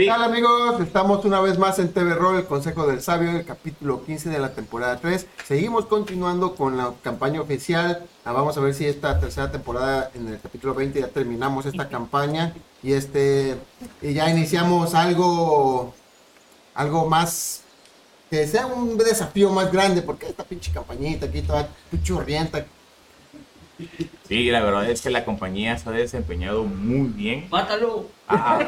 ¿Qué tal amigos? Estamos una vez más en TV Roll, el Consejo del Sabio, el capítulo 15 de la temporada 3. Seguimos continuando con la campaña oficial. Ah, vamos a ver si esta tercera temporada, en el capítulo 20, ya terminamos esta campaña. Y este y ya iniciamos algo, algo más, que sea un desafío más grande, porque esta pinche campañita aquí toda churrienta. Sí, la verdad es que la compañía se ha desempeñado muy bien. Mátalo. Ah,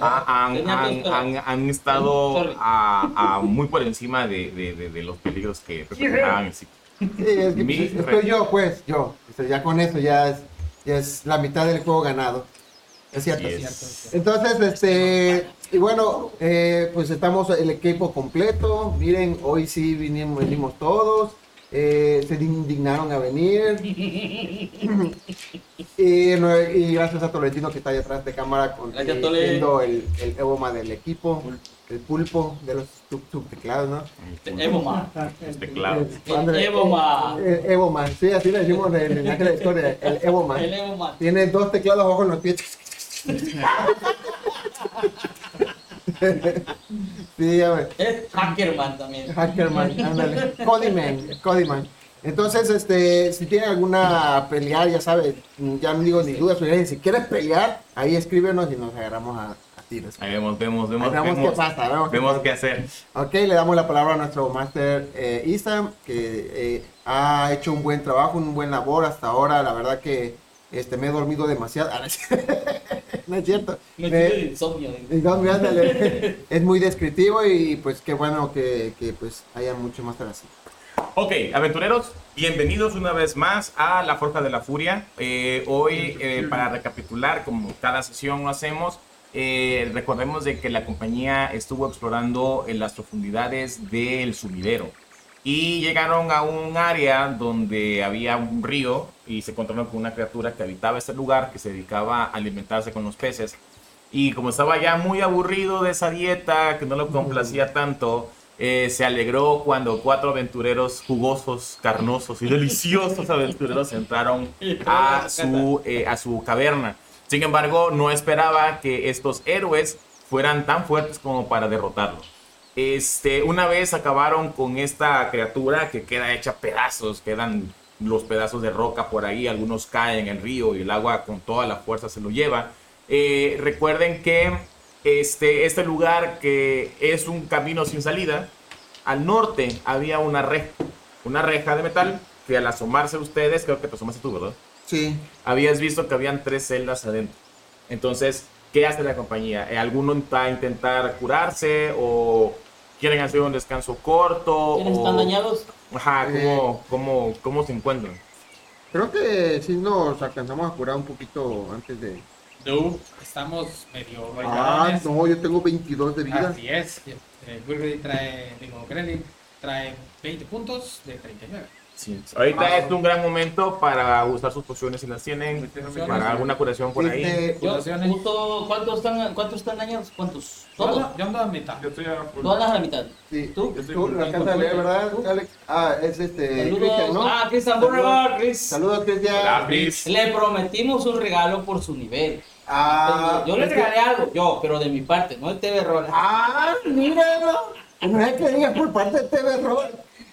ah, han, han- han- han estado a- a muy por encima de, de- de- de los peligros que representaban el sitio. Sí, es que, pues, estoy yo, pues, yo. Este, ya con eso ya es, ya es la mitad del juego ganado. Es cierto. Así es. Entonces, este, y bueno, eh, pues estamos el equipo completo. Miren, hoy sí vinimos, venimos todos. Eh, se indignaron a venir. y, no- y gracias a Tolentino que está ahí atrás de cámara con, Gracias, eh, el, el Evoma del equipo, el pulpo de los sub- subteclados, ¿no? Evoma. Los teclados. El Evoma. El Evoma, sí, así le decimos en el ángel de la historia, el Evoma. El Evoma. Tiene dos teclados abajo en los pies. sí, ya ve. Es Hackerman también. Hackerman, ándale. Codyman, Codyman. Entonces, este, si tienen alguna pelea, ya sabes, ya no digo ni dudas, pero si quieres pelear, ahí escríbenos y nos agarramos a, a tiros. Ahí vemos, vemos, vemos, Ahí vemos vemos, qué pasa, vemos qué vemos pasa. qué hacer. Ok, le damos la palabra a nuestro máster eh, Isam, que eh, ha hecho un buen trabajo, un buen labor hasta ahora. La verdad que este, me he dormido demasiado. Ah, no es cierto. no es cierto. Me Me- insomnio. Insomnio, ándale. es muy descriptivo y pues qué bueno que, que, pues haya mucho más así. Ok, aventureros, bienvenidos una vez más a la Forja de la Furia. Eh, hoy, eh, para recapitular, como cada sesión lo hacemos, eh, recordemos de que la compañía estuvo explorando en las profundidades del sumidero y llegaron a un área donde había un río y se encontraron con una criatura que habitaba este lugar, que se dedicaba a alimentarse con los peces. Y como estaba ya muy aburrido de esa dieta, que no lo complacía tanto, eh, se alegró cuando cuatro aventureros jugosos, carnosos y deliciosos aventureros entraron a su, eh, a su caverna. Sin embargo, no esperaba que estos héroes fueran tan fuertes como para derrotarlo. Este, una vez acabaron con esta criatura que queda hecha pedazos, quedan los pedazos de roca por ahí, algunos caen en el río y el agua con toda la fuerza se lo lleva. Eh, recuerden que este, este lugar que es un camino sin salida, al norte había una reja, una reja de metal que al asomarse ustedes, creo que te asomaste tú, ¿verdad? Sí. habías visto que habían tres celdas adentro. Entonces, ¿qué hace la compañía? ¿Alguno va a intentar curarse o quieren hacer un descanso corto? ¿Quiénes o- están dañados? Ajá, ¿cómo, cómo, cómo se encuentran? Creo que sí nos alcanzamos a curar un poquito antes de... No, estamos medio Ah, no, yo tengo 22 de vida. Así es. Eh, trae, digo, Kremlin trae 20 puntos de 39. Sí. Ahorita es un gran momento para usar sus pociones si las tienen, para alguna curación por ahí. Yo, Curaciones. justo, ¿cuántos, están, ¿Cuántos están dañados? ¿Cuántos? Yo ¿Todos? ando, yo ando a mitad. Yo estoy a full. Todas a la mitad. sí, ¿Tú? tú lo alcanzas a leer, ¿verdad, Alex? Ah, es este... Cristian, Saludos. ¿no? Ah, Cristian Borregar, Chris. Saludos, Cristian. Hola, Chris. Le prometimos un regalo por su nivel. Ah, yo le que- regalé algo, yo, pero de mi parte, no el TV Roll. Ah, míralo. No es que digas por parte de TV Roll.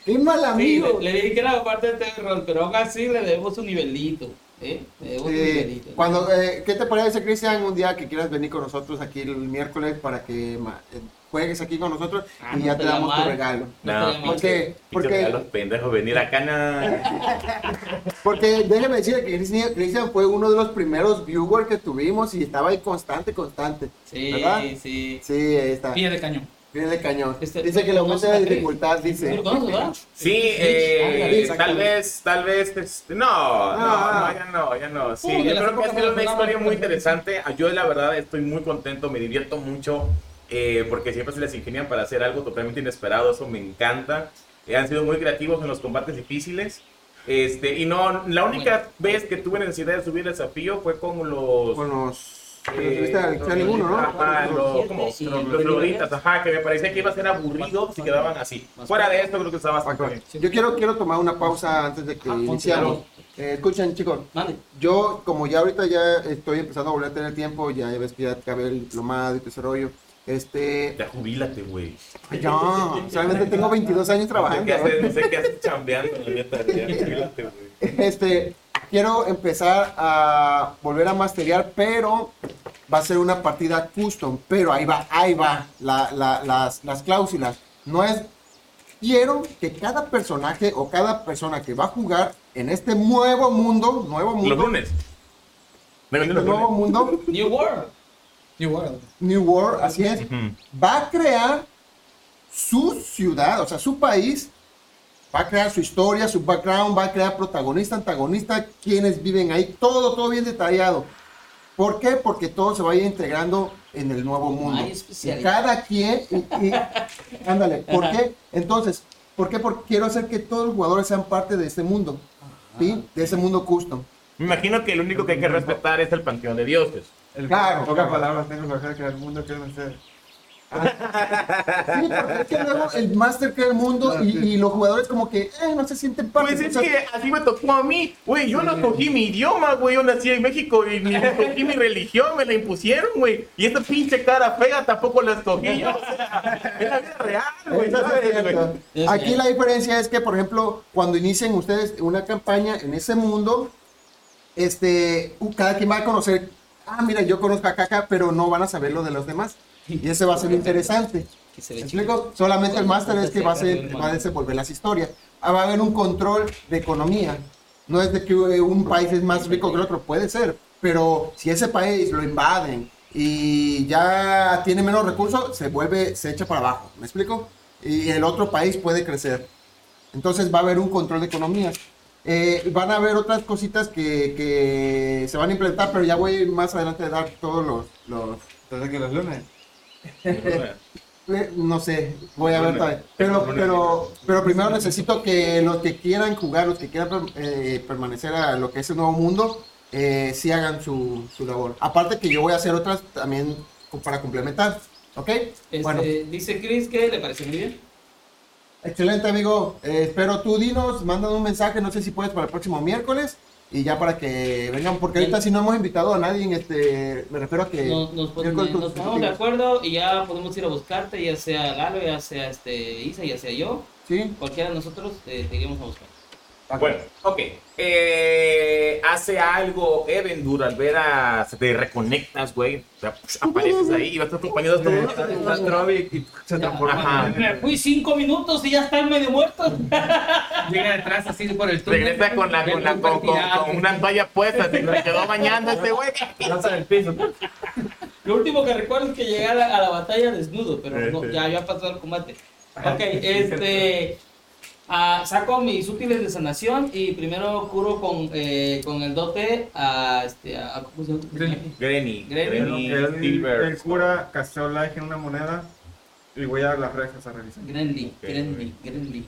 Qué mal Sí, amigo. le, le dije que era parte del TV Roll, pero aún así le debemos un nivelito. ¿eh? Le debemos un Sí, nivelito. cuando, eh, ¿Qué te parece, Cristian, un día que quieras venir con nosotros aquí el miércoles para que ma- eh, juegues aquí con nosotros Ah, y no ya te damos tu mal. regalo? No No. Porque, Porque a los porque, pendejos venir acá, na- porque déjeme decir que Cristian Cristian fue uno de los primeros viewers que tuvimos y estaba ahí constante, constante. Sí, ¿Verdad? sí. Sí, ahí está. Pie de cañón. Viene de cañón. Este- dice que le aumenta la dificultad, ¿Tú dice. Sí, eh, Ándale, tal vez, tal vez, este, no, no, Ah. no, ya no, ya no. Sí, yo creo que ha sido una historia muy interesante. Yo la verdad estoy muy contento, me divierto mucho, eh, porque siempre se les ingenian para hacer algo totalmente inesperado, eso me encanta. Eh, han sido muy creativos en los combates difíciles. Este, y no, la única vez que tuve necesidad de subir el desafío fue con los Con los Pero tuviste a Alexia ninguno, ¿no? Ajá, lo- como los, los loritas, ajá, que me parecía que iba a ser aburrido si quedaban así. Fuera de esto, creo que está bastante bien. Yo quiero, quiero tomar una pausa antes de que Ah, iniciamos. Eh, escuchen, chicos. Yo, como ya ahorita ya estoy empezando a volver a tener tiempo, ya ves que ya acabé el diplomado y todo ese rollo. Este. Ya jubílate, güey. Ya, solamente tengo 22 años No sé trabajando. qué haces, no sé qué haces chambeando, la neta. Ya jubílate, güey. Este. Quiero empezar a volver a masterear, pero va a ser una partida custom. Pero ahí va, ahí va la- la- las, las cláusulas. No es. Quiero que cada personaje o cada persona que va a jugar en este nuevo mundo, nuevo Los mundo, lunes. Me vendí este los nuevo lunes. mundo, New World. New World. New World, así es, va a crear su ciudad, o sea, su país, va a crear su historia, su background, va a crear protagonista, antagonista, quienes viven ahí, todo, todo bien detallado. ¿Por qué? Porque todo se vaya integrando en el nuevo mundo. Y cada quien, y- y- ándale, ¿por Ajá. qué? Entonces, ¿por qué? Porque quiero hacer que todos los jugadores sean parte de este mundo, ¿sí? De ese mundo custom. Me imagino que el único que hay que respetar es el panteón de dioses. El Claro, Pocas claro. palabras tengo que crear el mundo que es ustedes. Sí, porque es que luego el máster crea el mundo y, y los jugadores como que eh, no se sienten parte. Pues es O sea, que así me tocó a mí. Güey, yo no escogí mi idioma, güey. Yo nací en México y ni escogí mi religión, me la impusieron, güey. Y esta pinche cara fea tampoco la escogí yo. O sea, es la vida real, güey. Aquí la diferencia es que, por ejemplo, cuando inicien ustedes una campaña en ese mundo, este, cada quien va a conocer, ah, mira, yo conozco a Caca, pero no van a saber lo de los demás. Y ese va a ser interesante. ¿Me explico? Solamente el máster es que va a, ser, va a desenvolver las historias. Ah, va a haber un control de economía. No es de que eh, un país es más rico que el otro, puede ser. Pero si ese país lo invaden y ya tiene menos recursos, se vuelve, se echa para abajo. ¿Me explico? Y el otro país puede crecer. Entonces va a haber un control de economías. Eh, van a haber otras cositas que, que se van a implementar, pero ya voy más adelante a dar todos los, los Entonces que los lunes. No sé, voy a ver también. Pero, pero, pero primero necesito que los que quieran jugar, los que quieran eh, permanecer a lo que es el nuevo mundo, eh, sí hagan su, su labor. Aparte que yo voy a hacer otras también para complementar. ¿Ok? Este, Bueno, Dice Chris que le parece muy bien. excelente amigo. Eh, espero tú dinos, mandan un mensaje, no sé si puedes para el próximo miércoles. Y ya para que vengan, porque ahorita si no hemos invitado a nadie, este, me refiero a que... Nos, nos, ponemos de acuerdo y ya podemos ir a buscarte, ya sea Lalo, ya sea este Isa, ya sea yo. Sí, Cualquiera de nosotros eh, te iremos a buscar. Bueno, ok. Eh, hace algo Evendur al ver a. Se te reconectas, güey. O sea, psh, apareces ahí y vas acompañado de Está. Trovic y se transforma. Ajá. Me fui cinco minutos y ya están medio muertos. Llega detrás así por el túnel. Regresa con, la, con, la, con, con, con una toalla puesta. Se se quedó bañando este güey. Lanza en el piso. Lo último que recuerdo es que llegué a la, a la batalla desnudo, pero no, ya había pasado el combate. Ok, este. Ah, saco mis útiles de sanación y primero curo con, eh, con el dote a. Este, a ¿Cómo se llama? Granny. Granny. Granny Él, Silver. el cura life en una moneda y voy a las rejas a revisar. Grenly, Ok, Grenly, Grenly.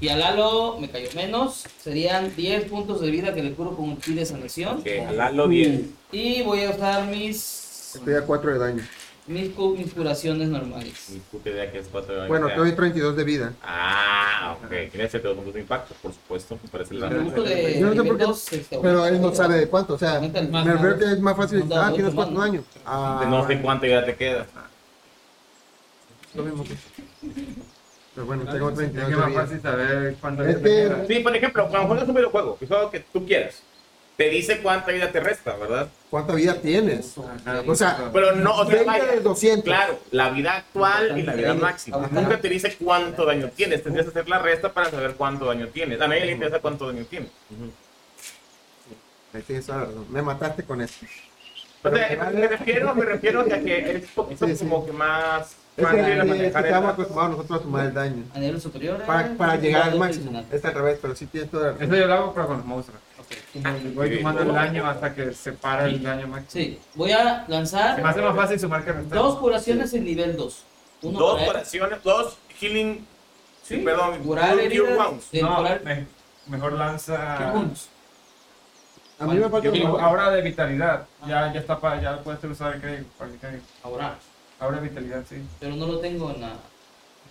Y a Lalo me cayó menos. Serían 10 puntos de vida que le curo con un ki de sanación. Que jalarlo bien. Y voy a usar mis, estoy a 4 de daño. Mis, cu- mis curaciones normales. Mi puta idea que es cuatro de Bueno, te doy 32 de vida. Ah, ok. Quería hacerte dos puntos de impacto, por supuesto. Me parece la de Yo no sé por qué, Pero él no sabe de cuánto, o sea, me más refiero que es más fácil. Ah, tienes humanos. 4 daños. Ah, No sé cuánto ya te queda. Lo mismo que. Pero bueno, tengo Es 32 que de más vida. fácil saber cuándo Es ya te que- queda. Sí, por ejemplo, cuando juegas un videojuego, el juego que tú quieras, te dice cuánta vida te resta, ¿verdad? ¿Cuánta vida tienes? Ajá. O sea, Pero no, o sea, 20 vaya, de 200. claro, la vida actual y la vida máxima. Ajá. Nunca te dice cuánto daño tienes, tendrías que hacer la resta para saber cuánto daño tienes. A nadie le interesa cuánto daño tienes. Ahí tienes toda la razón. Me mataste con eso. O sea, me refiero, me refiero a que es un poquito Sí, sí. como que más... Es que, que estamos acostumbrados nosotros a sumar el daño. A nivel superior. Para, para llegar al máximo. Es al revés, pero sí tienes toda la razón. Eso yo lo hago pero con los monstruos. Voy Sí. sumando el daño hasta que se para el daño máximo. Sí, voy a Se me lanzar hace más fácil sumar que restar. dos curaciones en nivel 2. Uno Dos curaciones, dos healing... Sí, perdón, curar cure heridas. No, me- mejor lanza. A mí me falta. Ahora de vitalidad. Ya, ya está para, ya puedes usar el crédito. para el crédito. Ahora, Ahora de vitalidad, sí. pero no lo tengo en la...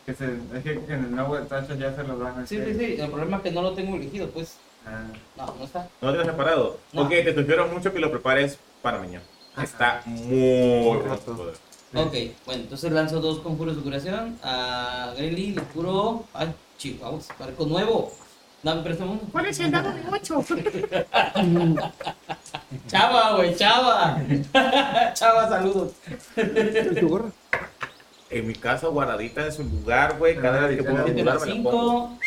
Que se, es que en el nuevo de ya se lo dan. Sí, sí, sí, el problema es que no lo tengo elegido, pues. Ah. No, no está. ¿No lo tienes separado? No. Ok, te sugiero mucho que lo prepares para mañana. Está muy. Sí. Ok, bueno, entonces lanzo dos conjuros de curación. A Grely le curo. Ay, chihuahuas, barco nuevo. Dame, préstame uno. ¿Cuál es el dado de 8? Chava, güey, chava. chava, saludos. ¿Es tu gorra? En mi casa, guardadita en su lugar, güey. Cada vez que puedo jugar me la pongo.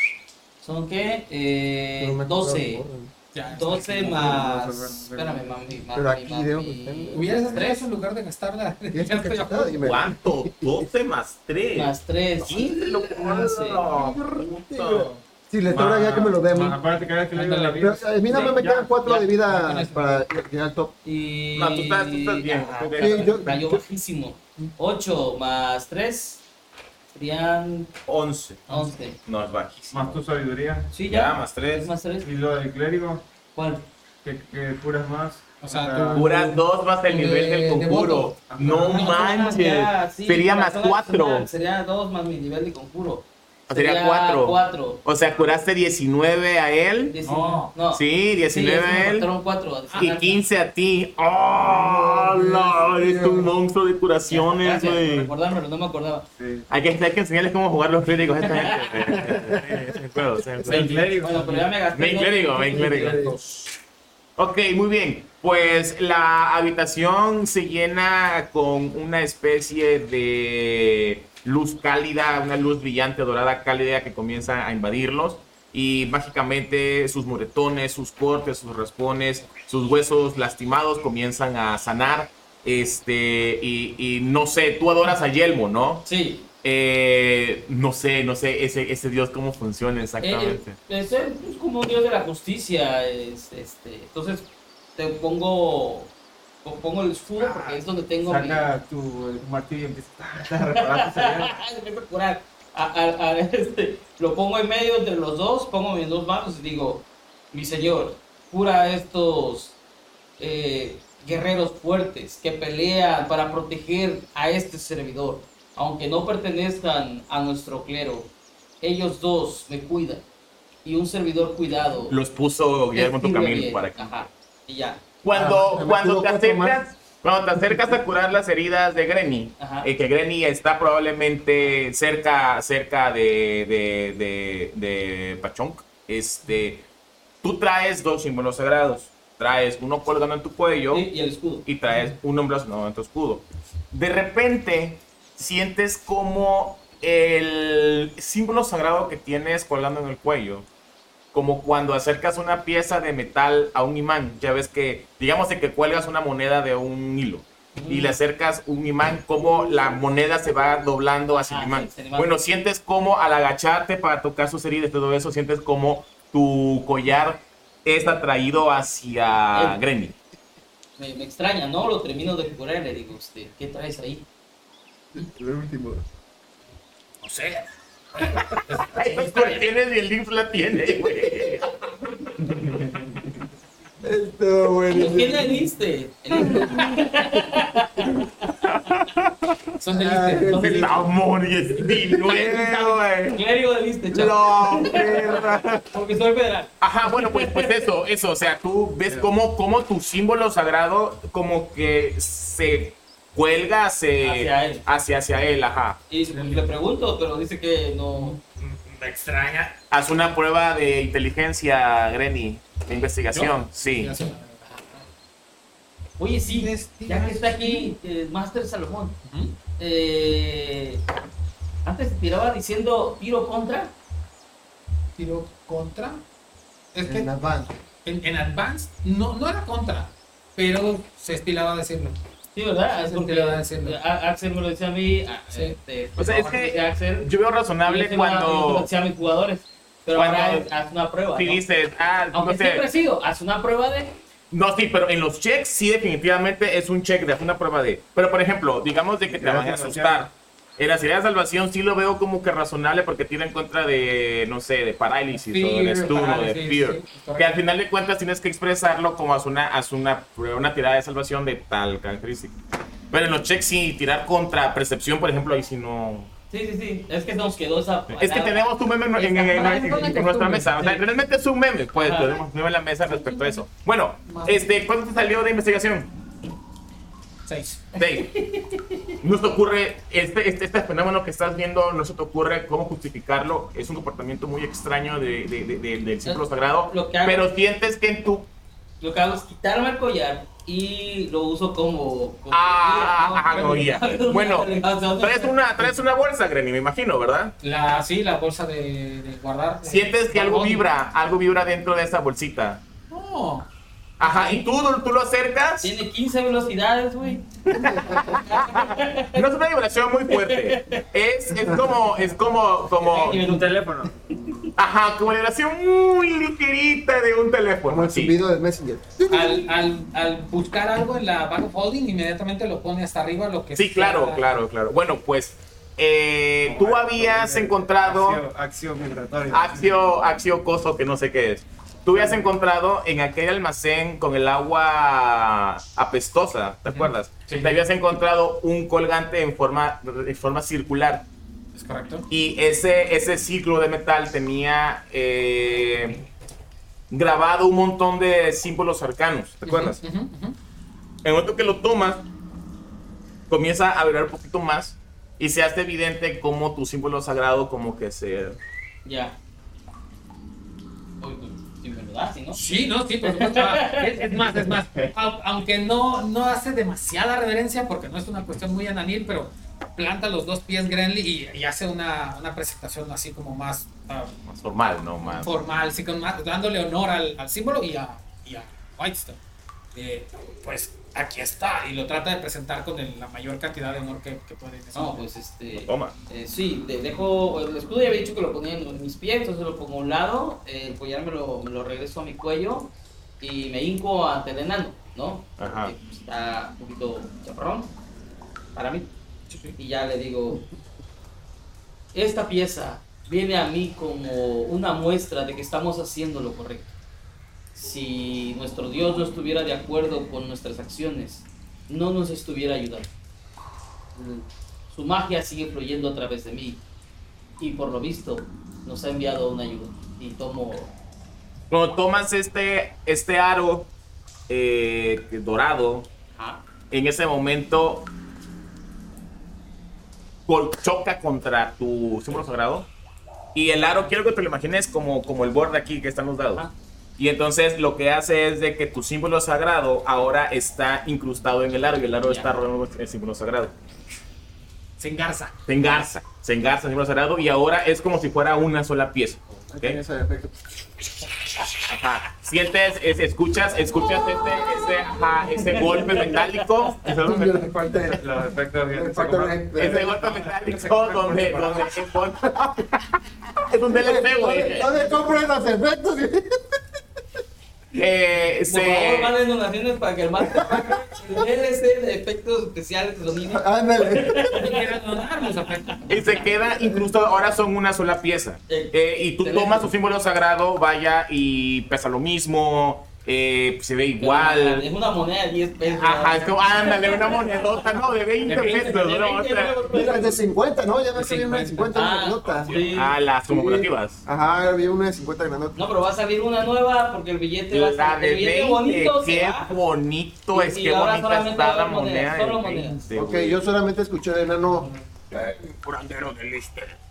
5. ¿Son qué? Eh, No me acuerdo 12. de gorra. Ya, 12 no, más. Espérame, mami. mami, Pero aquí debo que Hubieras hecho Tres. eso en lugar de gastarla. ¿Cuánto? 12 más 3. Más 3. 15, loco. Once. ¡Ah, puta! Si le sobra ya que me lo dé a mí. Ma- Acuérdate que cada que le digo la vida. a mí nada más me quedan cuatro ya. de vida para llegar al top. Y. No, tú estás- tú estás bien, yo- Cayó bajísimo. 8 más 3 serían 11. 11. No, es bajísimo. Más tu sabiduría. Sí, Ya, ya. más 3. Es más 3. Y lo del clérigo, ¿Cuál? que, que curas más. O sea, tú- Curas 2 más el De- nivel del de conjuro. voto. No manches. ya, sí, Sería más corazón 4. adicional, Sería 2 más mi nivel de conjuro. Sería 4. 4. O sea, curaste 19 a él. No. no. Sí, 19 a él. Fueron 4. Y 15 a ti. ¡Oh! No, eres un monstruo de curaciones, güey. recordármelo, no me acordaba. Sí. Hay que, hay que enseñarles cómo jugar los clérigos a esta gente. Es un juego, es un juego. El clérigo. Bueno, pero ya me gasté. Main clérigo, main clérigo. Ok, muy bien. Pues la habitación se llena con una especie de luz cálida, una luz brillante, dorada, cálida que comienza a invadirlos. Y mágicamente sus moretones, sus cortes, sus raspones, sus huesos lastimados comienzan a sanar. Este, y, y no sé, tú adoras a Yelmo, ¿no? Sí. Eh, no sé, no sé ese, ese dios cómo funciona exactamente. Eh, es, es como un dios de la justicia. es, este, entonces te pongo po- pongo el escudo porque es donde tengo mi. Saca tu el martillo y empieza a reparar a este, lo pongo en medio entre los dos, pongo mis dos manos y digo, mi señor, cura a estos eh, guerreros fuertes que pelean para proteger a este servidor, aunque no pertenezcan a nuestro clero. Ellos dos me cuidan y un servidor cuidado. Los puso Guillermo en tu camino bien. para que Ajá, y ya. Cuando, Ah, cuando te acercas, cuando te acercas a curar las heridas de Granny, Ajá. eh, que Granny está probablemente cerca, cerca de, de, de, de Pachonk, este, tú traes dos símbolos sagrados. Traes uno colgando en tu cuello Y, y el escudo. y traes un emblazonado en tu escudo. De repente, sientes como el símbolo sagrado que tienes colgando en el cuello, como cuando acercas una pieza de metal a un imán, ya ves que, digamos de que cuelgas una moneda de un hilo. Y le acercas un imán, como la moneda se va doblando hacia Ah, el imán. sí, el imán. Bueno, sientes como al agacharte para tocar sus heridas y todo eso, sientes como tu collar es atraído hacia El- Granny. Me, me extraña, ¿no? Lo termino de curar y le digo, usted, ¿qué traes ahí? El último. No sé. Esas cuestiones y el Link la tiene, güey. Esto, bueno. ¿Quién le diste? Son del son El amor y estilo, güey. Clérigo del Iste, chaval. No, perra. Porque soy federal. Ajá, bueno, pues, pues eso, eso. O sea, tú ves cómo, cómo tu símbolo sagrado como que se cuelga se- Hacia él. Hacia, hacia él, ajá. Y pues, le pregunto, pero dice que no. Me extraña. Haz una prueba de inteligencia, Granny. De investigación, ¿Yo? sí. Oye, sí, ya que está aquí el Master Salomón. Eh, antes te tiraba diciendo tiro contra. Tiro contra. Es que En Advance. en, en Advance no, no era contra, pero se estilaba decirlo. Sí, ¿verdad? Porque lo Axel me lo decía a mí. Sí. este, O sea, es que Axel. Yo veo razonable lo- lo cuando decía a mis jugadores. Pero cuando- ahora es- haz una prueba. si ¿no? dices, ah, Aunque no siempre ha sé. sido, haz una prueba de. No, sí, pero en los checks sí definitivamente es un check de hacer una prueba de. Pero por ejemplo, digamos de que te van a asustar. En la serie de salvación sí lo veo como que razonable porque tiene en contra de, no sé, de parálisis o de Fear, estudo, de fear. sí, que al final de cuentas tienes que expresarlo como haz una, haz una, una tirada de salvación de tal característica. Pero en los checks sí, tirar contra percepción, por ejemplo, ahí sí no... Sí, sí, sí. Es que nos quedó esa. Es que tenemos un meme en, en- en- en- nuestra mesa. O sea, realmente es un meme. Pues tenemos un meme en la mesa respecto a eso. Bueno, este, ¿cuánto te salió de investigación? Seis. Dave, no se te ocurre, este, este, este fenómeno que estás viendo, no se te ocurre cómo justificarlo. Es un comportamiento muy extraño de, de- de- de- del símbolo sagrado. Lo que hago- Pero sientes que en tu. Lo que hago es quitarme el collar y lo uso como. como Ah, guía, ah, no, ya. Bueno, traes una, traes una bolsa, Granny, me imagino, ¿verdad? La, sí, la bolsa de, de guardar. Sientes que algo vibra, algo vibra dentro de esa bolsita. No. Ajá, y tú, tú lo acercas. Tiene 15 velocidades, güey. No es una vibración muy fuerte. Es, es como, es como, como, En un teléfono. ajá, como la vibración muy ligerita de un teléfono. Como el sí. zumbido del Messenger. Al, al, al buscar algo en la bag of holding, inmediatamente lo pone hasta arriba, lo que Sí, claro, sea. claro, claro. Bueno, pues, eh, tú habías encontrado Acción, acción migratoria. Axio, Axio Coso, que no sé qué es. Tú habías encontrado en aquel almacén con el agua apestosa, ¿te acuerdas? Sí. Te habías encontrado un colgante en forma, en forma circular. Es correcto. Y ese, ese ciclo de metal tenía eh, grabado un montón de símbolos arcanos, ¿te acuerdas? Ujú, ujú. En el momento que lo tomas, comienza a vibrar un poquito más y se hace evidente cómo tu símbolo sagrado como que se... Ya. Pues, si me lo das, ¿sí, ¿no? Sí, no, sí, por supuesto. Ah, Es, es más, es más. Au- Aunque no, no hace demasiada reverencia, porque no es una cuestión muy ananil, pero planta los dos pies Grenly y, y hace una, una presentación así como más ah, Más formal, ¿no? Más... formal, sí, con más- dándole honor al, al símbolo y a, y a Whitestone. Eh, pues aquí está, y lo trata de presentar con el- la mayor cantidad de honor que, que puede. No, pues este. Toma. eh, sí, de- dejo. El escudo ya había dicho que lo ponía en mis pies, entonces lo pongo a un lado. eh, el collar me lo, me lo regreso a mi cuello y me hinco ante el enano, ¿no? Ajá. Porque, pues, está un poquito chaparrón para mí. Y ya le digo: Esta pieza viene a mí como una muestra de que estamos haciendo lo correcto. Si nuestro Dios no estuviera de acuerdo con nuestras acciones, no nos estuviera ayudando. Su magia sigue fluyendo a través de mí y por lo visto nos ha enviado una ayuda. Y tomo... Cuando tomas este, este aro eh, dorado, Ajá. en ese momento choca contra tu símbolo sagrado. Y el aro, quiero que te lo imagines como, como el borde aquí que están los dados. Ajá. Y entonces lo que hace es de que tu símbolo sagrado ahora está incrustado en el aro y el aro Ya. está rodeando el símbolo sagrado. Se engarza. Se engarza, se engarza el símbolo sagrado y ahora es como si fuera una sola pieza. ¿ok? Tiene ese efecto. Ajá. Sientes, es- escuchas, escuchas ese, ese, ajá, ese golpe metálico. Ese golpe metálico donde, donde es un DLC, güey. ¿Dónde compran los efectos? Eh, Por favor, se, manden donaciones para que el pague el DLC de efectos especiales de sonido. Ándale. Los efectos. y se queda incluso, ahora son una sola pieza. Eh, Eh, y tú tomas tu símbolo sagrado, vaya, y pesa lo mismo, eh, se ve Es igual. una moneda de 10 pesos. Ajá, es como, ándale, una monedota, ¿no? De 20 De 20, pesos, De ¿no? 20 Otra. pesos. Es de 50, ¿no? Ya me De salió una de 50 Ah, grandota. sí. Ah, las conmemorativas. Ajá, había una de 50 grandota. No, pero va a salir una nueva porque el billete va a de El billete 20, bonito qué va. bonito es, Y- y qué ahora bonita solamente está la moneda. de solo 20, monedas. Ok, yo solamente escuché el enano. Curandero del Lister.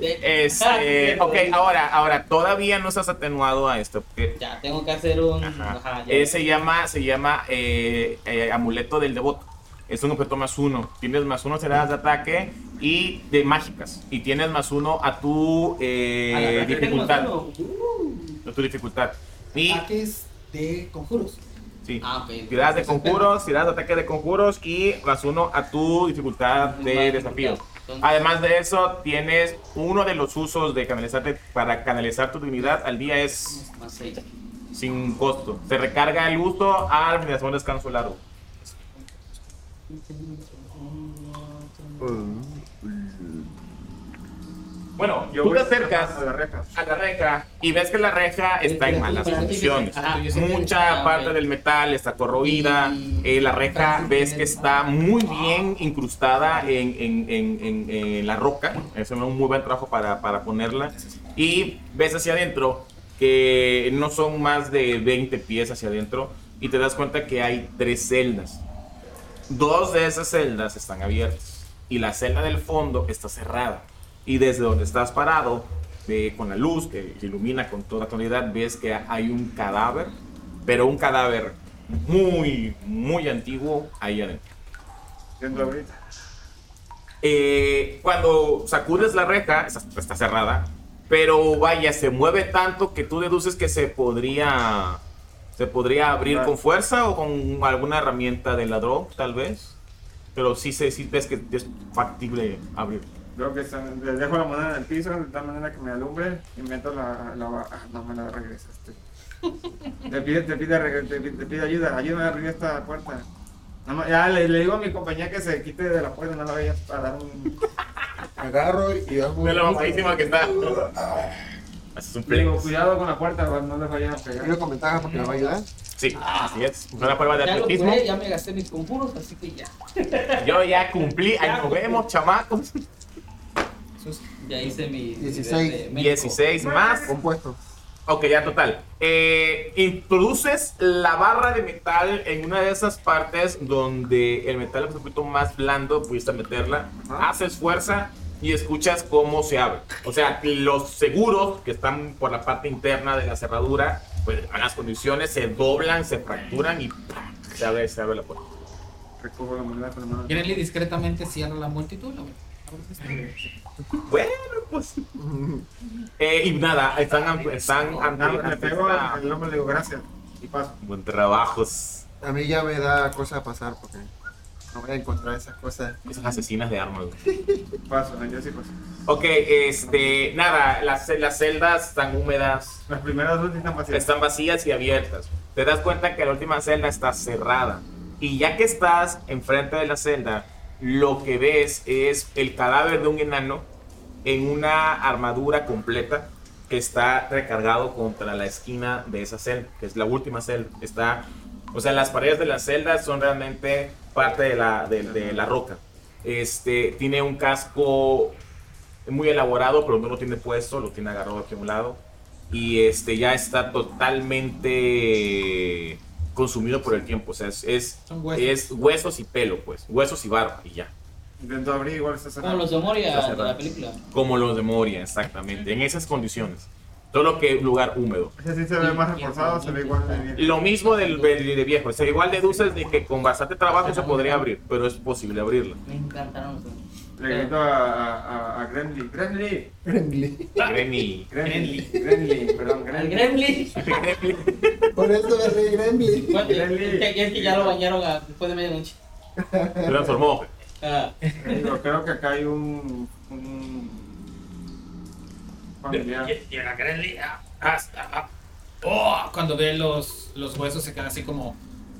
Este, ok, ahora, ahora, todavía no estás atenuado a esto. Porque, Ya, tengo que hacer un. ajá, Ajá, ya. eh, se llama, se llama eh, eh, amuleto del devoto. Es un objeto más uno. Tienes más uno tiradas de ataque y de mágicas. Y tienes más uno a tu eh, A dificultad. uno. A tu dificultad. Y, Ataques de conjuros. sí. Ah, ok. Tiradas de conjuros, tiradas de ataque de conjuros y más uno a tu dificultad de desafío. Además de eso, tienes uno de los usos de canalizarte para canalizar tu divinidad al día es sin costo. Se recarga el uso al finalizar un descanso largo. Bueno, Yo tú te acercas a la reja. a la reja y ves que la reja está en malas condiciones. Mucha parte del metal está corroída. eh, la reja ves que está muy bien incrustada en, en- en- en- en la roca. Es un muy buen trabajo para, para ponerla. Y ves hacia adentro que no son más de 20 pies hacia adentro. Y te das cuenta que hay tres celdas. Dos de esas celdas están abiertas. Y la celda del fondo está cerrada. Y desde donde estás parado, ve con la luz que ilumina con toda claridad, ves que hay un cadáver, pero un cadáver muy, muy antiguo ahí adentro. Ahorita. Eh, cuando sacudes la reja, está, está cerrada, pero vaya, se mueve tanto que tú deduces que se podría, se podría abrir con fuerza o con alguna herramienta de ladrón, tal vez. Pero sí, se- sí ves que es factible abrir. Veo que están, le dejo la moneda en el piso de tal manera que me alumbre y meto la. la ah, no me la regresaste. Te pide, te pide, te pide, te pide ayuda, ayúdame a abrir esta puerta. Más- ya le, le digo a mi compañía que se quite de la puerta, no la vaya a dar un. Agarro y hago. De lo mamadísima que está. Haces un digo, cuidado con la puerta, no les vayan a pegar. con ventaja porque me va a ayudar. Sí, así es. Una prueba de Ya lo ya me gasté mis conjuros, así que ya. Yo ya cumplí. Ahí nos vemos, chamacos. Ya hice mi. 16. de- de médico. 16 más. Compuesto. Ok, ya total. Eh, introduces la barra de metal en una de esas partes donde el metal es un poquito más blando, pudiste meterla, Ajá. haces fuerza y escuchas cómo se abre. O sea, los seguros que están por la parte interna de la cerradura, pues a las condiciones se doblan, se fracturan y ¡pam! se abre, se abre la puerta. Recojo la moneda con la mano. Discretamente cierra la multitud. ¿no? Bueno, pues. Eh, y nada, están, están Nada, le pego al hombre, le digo gracias. Y paso. Buen trabajos. A mí ya me da cosa pasar porque no voy a encontrar esas cosas. Esas asesinas de armas. Paso, yo sí paso. Ok, este, nada, las, las celdas están húmedas, Las primeras dos están vacías. están vacías y abiertas. Te das cuenta que la última celda está cerrada. Y ya que estás enfrente de la celda, lo que ves es el cadáver de un enano en una armadura completa que está recargado contra la esquina de esa celda, que es la última celda. Está, o sea, las paredes de la celda son realmente parte de la, de, de la roca. Este, tiene un casco muy elaborado, pero no lo tiene puesto, lo tiene agarrado aquí a un lado. Y este ya está totalmente consumido por el tiempo. O sea, es, es, huesos. es huesos y pelo, pues. Huesos y barba y ya. Intento abrir, igual está Como cerrado. los de Moria de la película. Como los de Moria, exactamente. En esas condiciones. Solo que lugar húmedo. Ese sí se ve más reforzado, se ve igual de bien. Lo mismo del, del- de viejo. O sea, igual deduces de que con bastante trabajo se podría abrir, pero es posible abrirlo. Me encantaron los Le grito a, a, a, a Grenly. Grenly. Gremlin. Granny. Grenly. Grenly. Perdón, El Grenly. Gremlin. Por eso me reí Gremlin. Es, que, es que ya lo bañaron a- después de medianoche. Se transformó. Ah, creo que acá hay un. un familiar. Llega Grenly. ah, hasta- ah, oh, cuando ve los, los huesos se queda así como.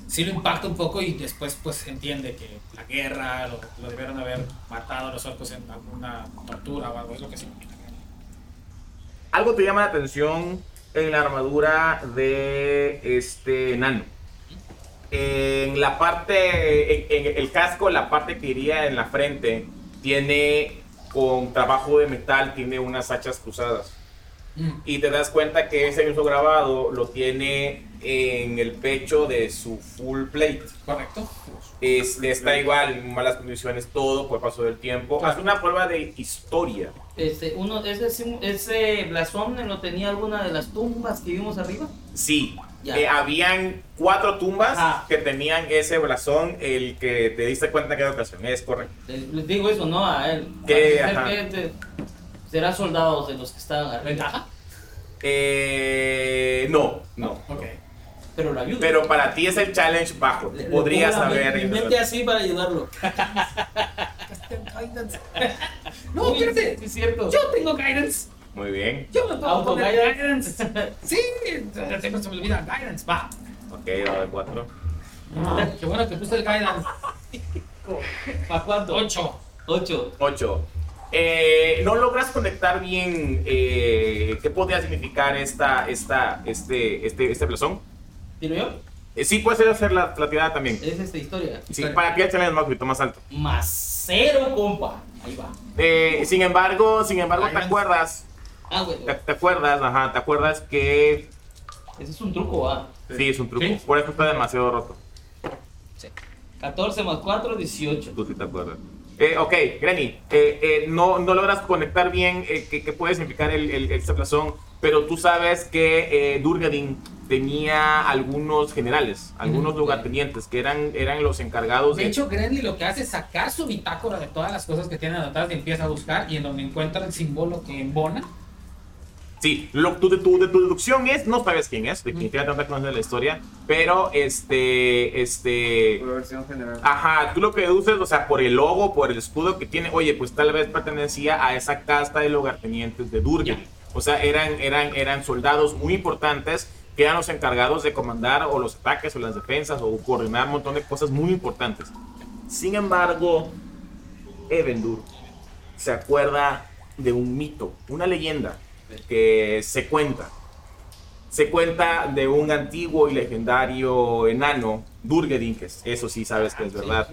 Sí lo impacta un poco y después pues entiende que la guerra lo, lo debieron haber matado a los orcos en alguna tortura o algo, es lo que significa. Algo te llama la atención en la armadura de este nano. En la parte, en, en el casco, la parte que iría en la frente, tiene con trabajo de metal, tiene unas hachas cruzadas. Y te das cuenta que ese mismo grabado lo tiene en el pecho de su full plate. Correcto. Este, está igual, en malas condiciones, todo por paso del tiempo. Haz una prueba de historia. este, uno, ese, ese blasón lo tenía alguna de las tumbas que vimos arriba. Sí, Ya. eh, habían cuatro tumbas Ajá. que tenían ese blasón, el que te diste cuenta en cada ocasión, es correcto. Les les digo eso, ¿no? A él. Que te- será soldados de los que estaban arriba. ¿Ventaja? Eh, no, no. Ok. Pero lo ayuda. Pero para ti es el challenge bajo. Le- Podrías haber. mente así para ayudarlo. No, espérate. sí, es cierto. Yo tengo guidance. Muy bien. Yo me puedo poner Autoguidance. guidance. Sí, siempre se me olvida guidance. Va. Ok, va de cuatro. Qué bueno que puse el guidance. ¿Para cuánto? 8. 8. 8. Eh, no logras conectar bien eh, qué podría significar esta, esta, este, este, este blasón. ¿Tiro yo? Eh, sí, puede ser hacer la, la tirada también. Es esta historia. Sí, para que el challenge más, poquito más alto. Más cero, compa. Ahí va. Eh, sin embargo, sin embargo, Ay, te acuerdas, Ah, güey. te, te acuerdas, ajá, te acuerdas que Ese es un truco, ah. sí, es un truco. Sí. Por eso está demasiado roto. 14 más 4, 18. Tú sí te acuerdas. Eh, ok, Granny, eh, eh, no, no logras conectar bien eh, qué qué puede significar el, el, blasón, pero tú sabes que eh, Durgadin tenía algunos generales, algunos lugartenientes que eran, eran los encargados De hecho, Grenly lo que hace es sacar su bitácora de todas las cosas que tiene anotadas y empieza a buscar y en donde encuentra el símbolo que embona. Sí, lo, tu, tu, de tu deducción es, no sabes quién es, definitivamente no conoces la historia, pero este, este, Por versión general. ajá, tú lo que deduces, o sea, por el logo, por el escudo que tiene, oye, pues tal vez pertenecía a esa casta de lugartenientes de Durgan. Ya. O sea, eran, eran, eran soldados muy importantes que eran los encargados de comandar o los ataques o las defensas o coordinar un montón de cosas muy importantes. Sin embargo, Evendur se acuerda de un mito, una leyenda que se cuenta. Se cuenta de un antiguo y legendario enano, Durgedin, que es- eso sí sabes que es verdad,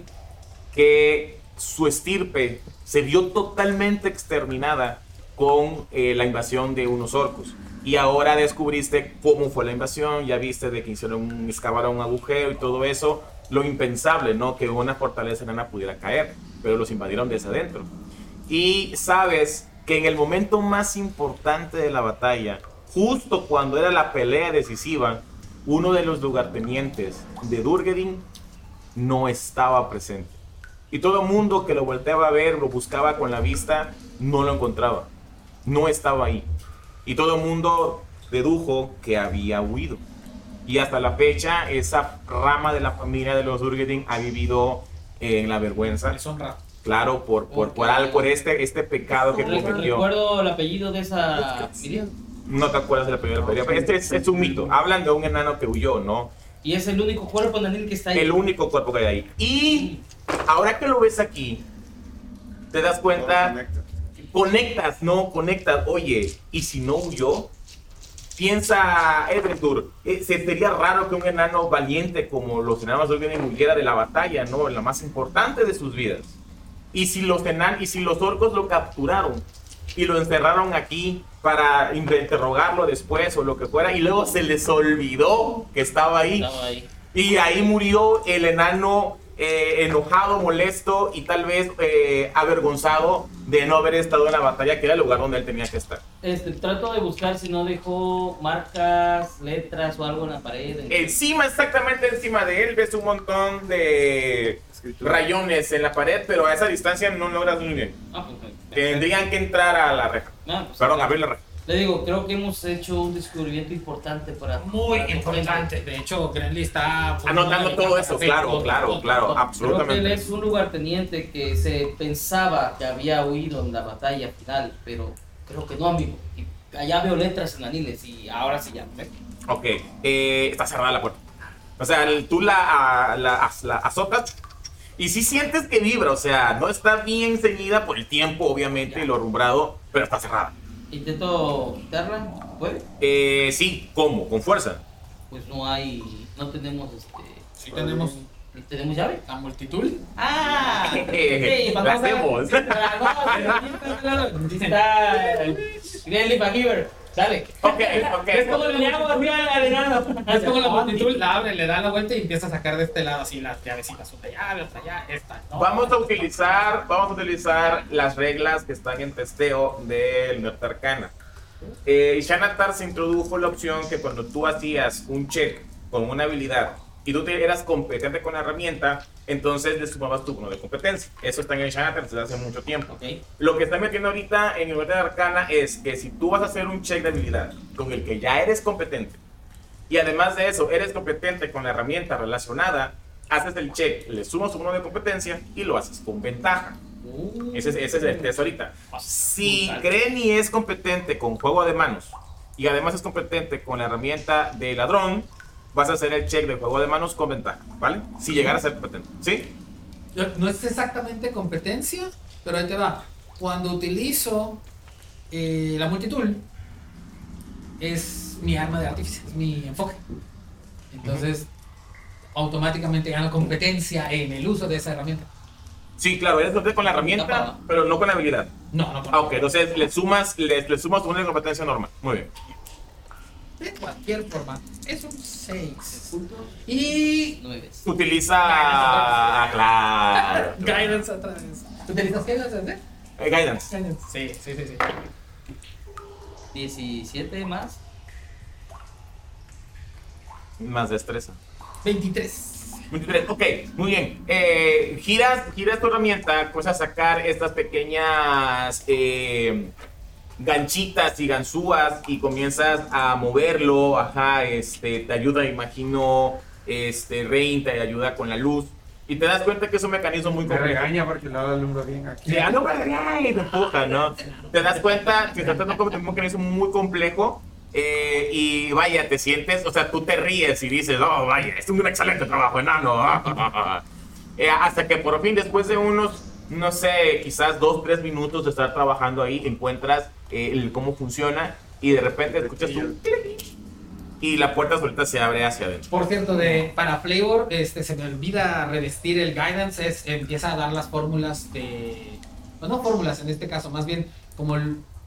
que su estirpe se vio totalmente exterminada con eh, la invasión de unos orcos. Y ahora descubriste cómo fue la invasión, ya viste de que hicieron un, excavaron un agujero y todo eso, lo impensable, ¿no? Que una fortaleza enana pudiera caer, pero los invadieron desde adentro. Y sabes que en el momento más importante de la batalla, justo cuando era la pelea decisiva, uno de los lugartenientes de Durgedin no estaba presente. Y todo el mundo que lo volteaba a ver, lo buscaba con la vista, no lo encontraba. No estaba ahí. Y todo el mundo dedujo que había huido. Y hasta la fecha, esa rama de la familia de los Durgedin ha vivido en la vergüenza. Deshonra. Claro, por, por, por, al- por este, este pecado que cometió. Recuerdo el apellido de esa Miriam. No te acuerdas de la primera pelea. Este es, es un mito. Hablan de un enano que huyó, ¿no? Y es el único cuerpo que está ahí. El único cuerpo que hay ahí. Y ahora que lo ves aquí, te das cuenta, Conecta. conectas, no, conectas. Oye, ¿y si no huyó? Piensa, Edventur, eh, se- sería raro que un enano valiente como los enanos de Orgrimmar huyera de la batalla, ¿no? En la más importante de sus vidas. Y si los enan y si los orcos lo capturaron y lo encerraron aquí para interrogarlo después o lo que fuera, y luego se les olvidó que estaba ahí. Estaba ahí. Y ahí murió el enano eh, enojado, molesto y tal vez eh, avergonzado de no haber estado en la batalla, que era el lugar donde él tenía que estar. Este, trato de buscar si no dejó marcas, letras o algo en la pared. Encima, exactamente encima de él, ves un montón de Escritura. rayones en la pared, pero a esa distancia no logras muy bien. Ah, pues, Tendrían que entrar a la reja. ah, pues, Perdón, abrir la reja. Le digo, creo que hemos hecho un descubrimiento importante para. Muy para- importante. De hecho, Grenly está Anotando todo eso, claro, claro, claro, Creo que él absolutamente. es un lugarteniente que se pensaba que había huido en la batalla final, pero creo que no, amigo. Y allá veo letras en aniles y ahora sí ya. ¿eh? Ok, eh, está cerrada la puerta. O sea, el- tú la, la, az- la azotas y sí sientes que vibra, o sea, no está bien ceñida por el tiempo, obviamente, y lo alumbrado, pero está cerrada. Intento quitarla, ¿puede? Eh, sí, ¿cómo? Con fuerza. Pues no hay, no tenemos este. Sí tenemos ¿Tenemos llave? la multitud. ¡Ah! La para no hacemos. Está Grenly McGiver. Dale. Ok, ok. Es como le llamo así al enano. Es como la multitud, la abre, le da la vuelta y empieza a sacar de este lado así las llavecitas. Una llave, otra llave, esta. ¿no? Vamos a utilizar, vamos a utilizar las reglas que están en testeo del Nerd Arcana. Eh, Shanatar se introdujo la opción que cuando tú hacías un check con una habilidad y tú te- eras competente con la herramienta, entonces le sumabas tu bono de competencia. Eso está en el Shanatar desde hace mucho tiempo. Ok. Lo que está metiendo ahorita en el Nerd Arcana es que si tú vas a hacer un check de habilidad con el que ya eres competente y además de eso eres competente con la herramienta relacionada, haces el check, le sumas tu bono de competencia y lo haces con ventaja. Uh, Ese, es- ese es el test ahorita. Si brutal. Granny es competente con juego de manos y además es competente con la herramienta de ladrón, vas a hacer el check de juego de manos con ventaja, ¿vale? Si llegara a ser competente, ¿sí? No es exactamente competencia, Pero ahí te va. Cuando utilizo eh, la multitool, es mi arma de artífice, es mi enfoque. Entonces, automáticamente gano competencia en el uso de esa herramienta. Sí, claro, eres con la herramienta, pero no con la habilidad. No, no, Ah, ok, entonces le sumas, le, le sumas una competencia normal. Muy bien. De cualquier forma. Es un 6. Y. Nueve. Utiliza. Ah, claro. Guidance otra vez. ¿Utilizas guidance? eh? Eh, guidance. Guidance. Sí, sí, sí. sí. 17 más. Más destreza. 23. 23. Ok, muy bien. Eh, giras, giras tu herramienta, pues a sacar estas pequeñas eh, ganchitas y ganzúas y comienzas a moverlo. Ajá, este, te ayuda, imagino, este, Rain te ayuda con la luz. Y te das cuenta que es un mecanismo muy Me complejo. regaña porque lo alumbro bien aquí. Sí, no, güey, ay, te empuja, ¿no? Te das cuenta que se trata de un mecanismo muy complejo eh, y vaya, te sientes, o sea, tú te ríes y dices, oh, vaya, es un excelente trabajo, enano. Eh, hasta que por fin, después de unos, no sé, quizás dos, tres minutos de estar trabajando ahí, encuentras eh, el cómo funciona y de repente escuchas un clic y la puerta solita se abre hacia adentro. Por cierto, de, para Flavor, este, se me olvida revestir el guidance, es, empieza a dar las fórmulas de... Bueno, no fórmulas en este caso, más bien como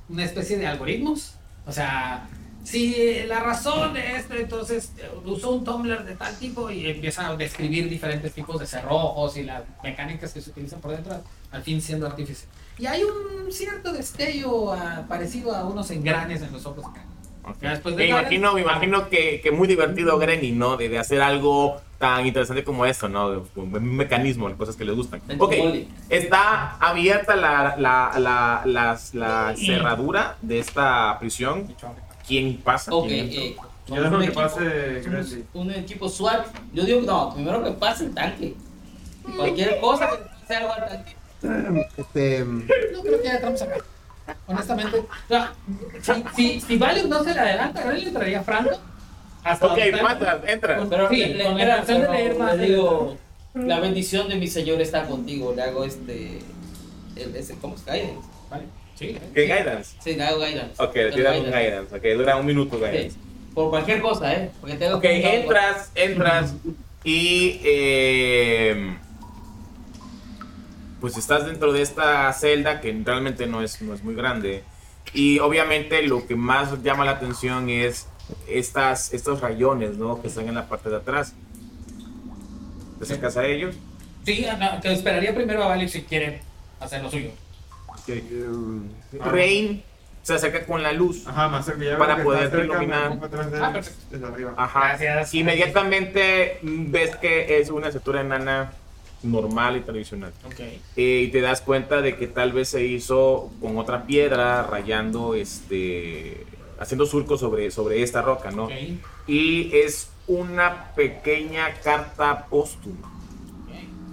una especie de algoritmos. O sea, si la razón de esto, entonces usó un tumbler de tal tipo y empieza a describir diferentes tipos de cerrojos y las mecánicas que se utilizan por dentro, al fin siendo artífice. Y hay un cierto destello ah, parecido a unos engranes en los ojos después de Me imagino, me imagino que, que muy divertido Granny, ¿no? De, de hacer algo tan interesante como esto, ¿no? De- Un mecanismo, cosas que les gustan. Ok, está abierta la, la, la, la cerradura de esta prisión. ¿Quién pasa? Ok, ¿Quién entra? eh, Yo dejo un que equipo- pase Grady. un equipo SWAT. Yo digo, no, primero que pase el tanque. Cualquier cosa que pase algo al tanque. Este, No creo que haya trampas acá. Honestamente. O sea, si, si, si Valium no se le adelanta, yo le traería Franco. Hasta Ok, pasas, entra. Pero Sí, le, con la de leer más le digo, la bendición de mi señor está contigo. Le hago este. El, ese, ¿Cómo es? Guidance. Vale. Sí. ¿Qué guidance? Sí, le hago guidance. Ok, le tiras un guidance. Ok, dura un minuto guidance. Sí, Por cualquier cosa, ¿eh? Porque tengo Ok, entras, entras y eh, pues estás dentro de esta celda que realmente no es, no es muy grande. Y obviamente lo que más llama la atención es estas, estos rayones ¿no? que están en la parte de atrás. ¿Te Sí. acercas a ellos? Sí, no, te esperaría primero a Valium si quiere hacer lo suyo. Em, Rain se acerca con la luz. Ajá, más cerca. Ya Para que poder iluminar. Ah. Desde arriba. Ajá. Gracias. Inmediatamente ves que es una estructura enana normal y tradicional. Ok. Eh, y te das cuenta de que tal vez se hizo con otra piedra, rayando, este, haciendo surcos sobre, sobre esta roca, ¿no? Ok. Y es una pequeña carta póstuma.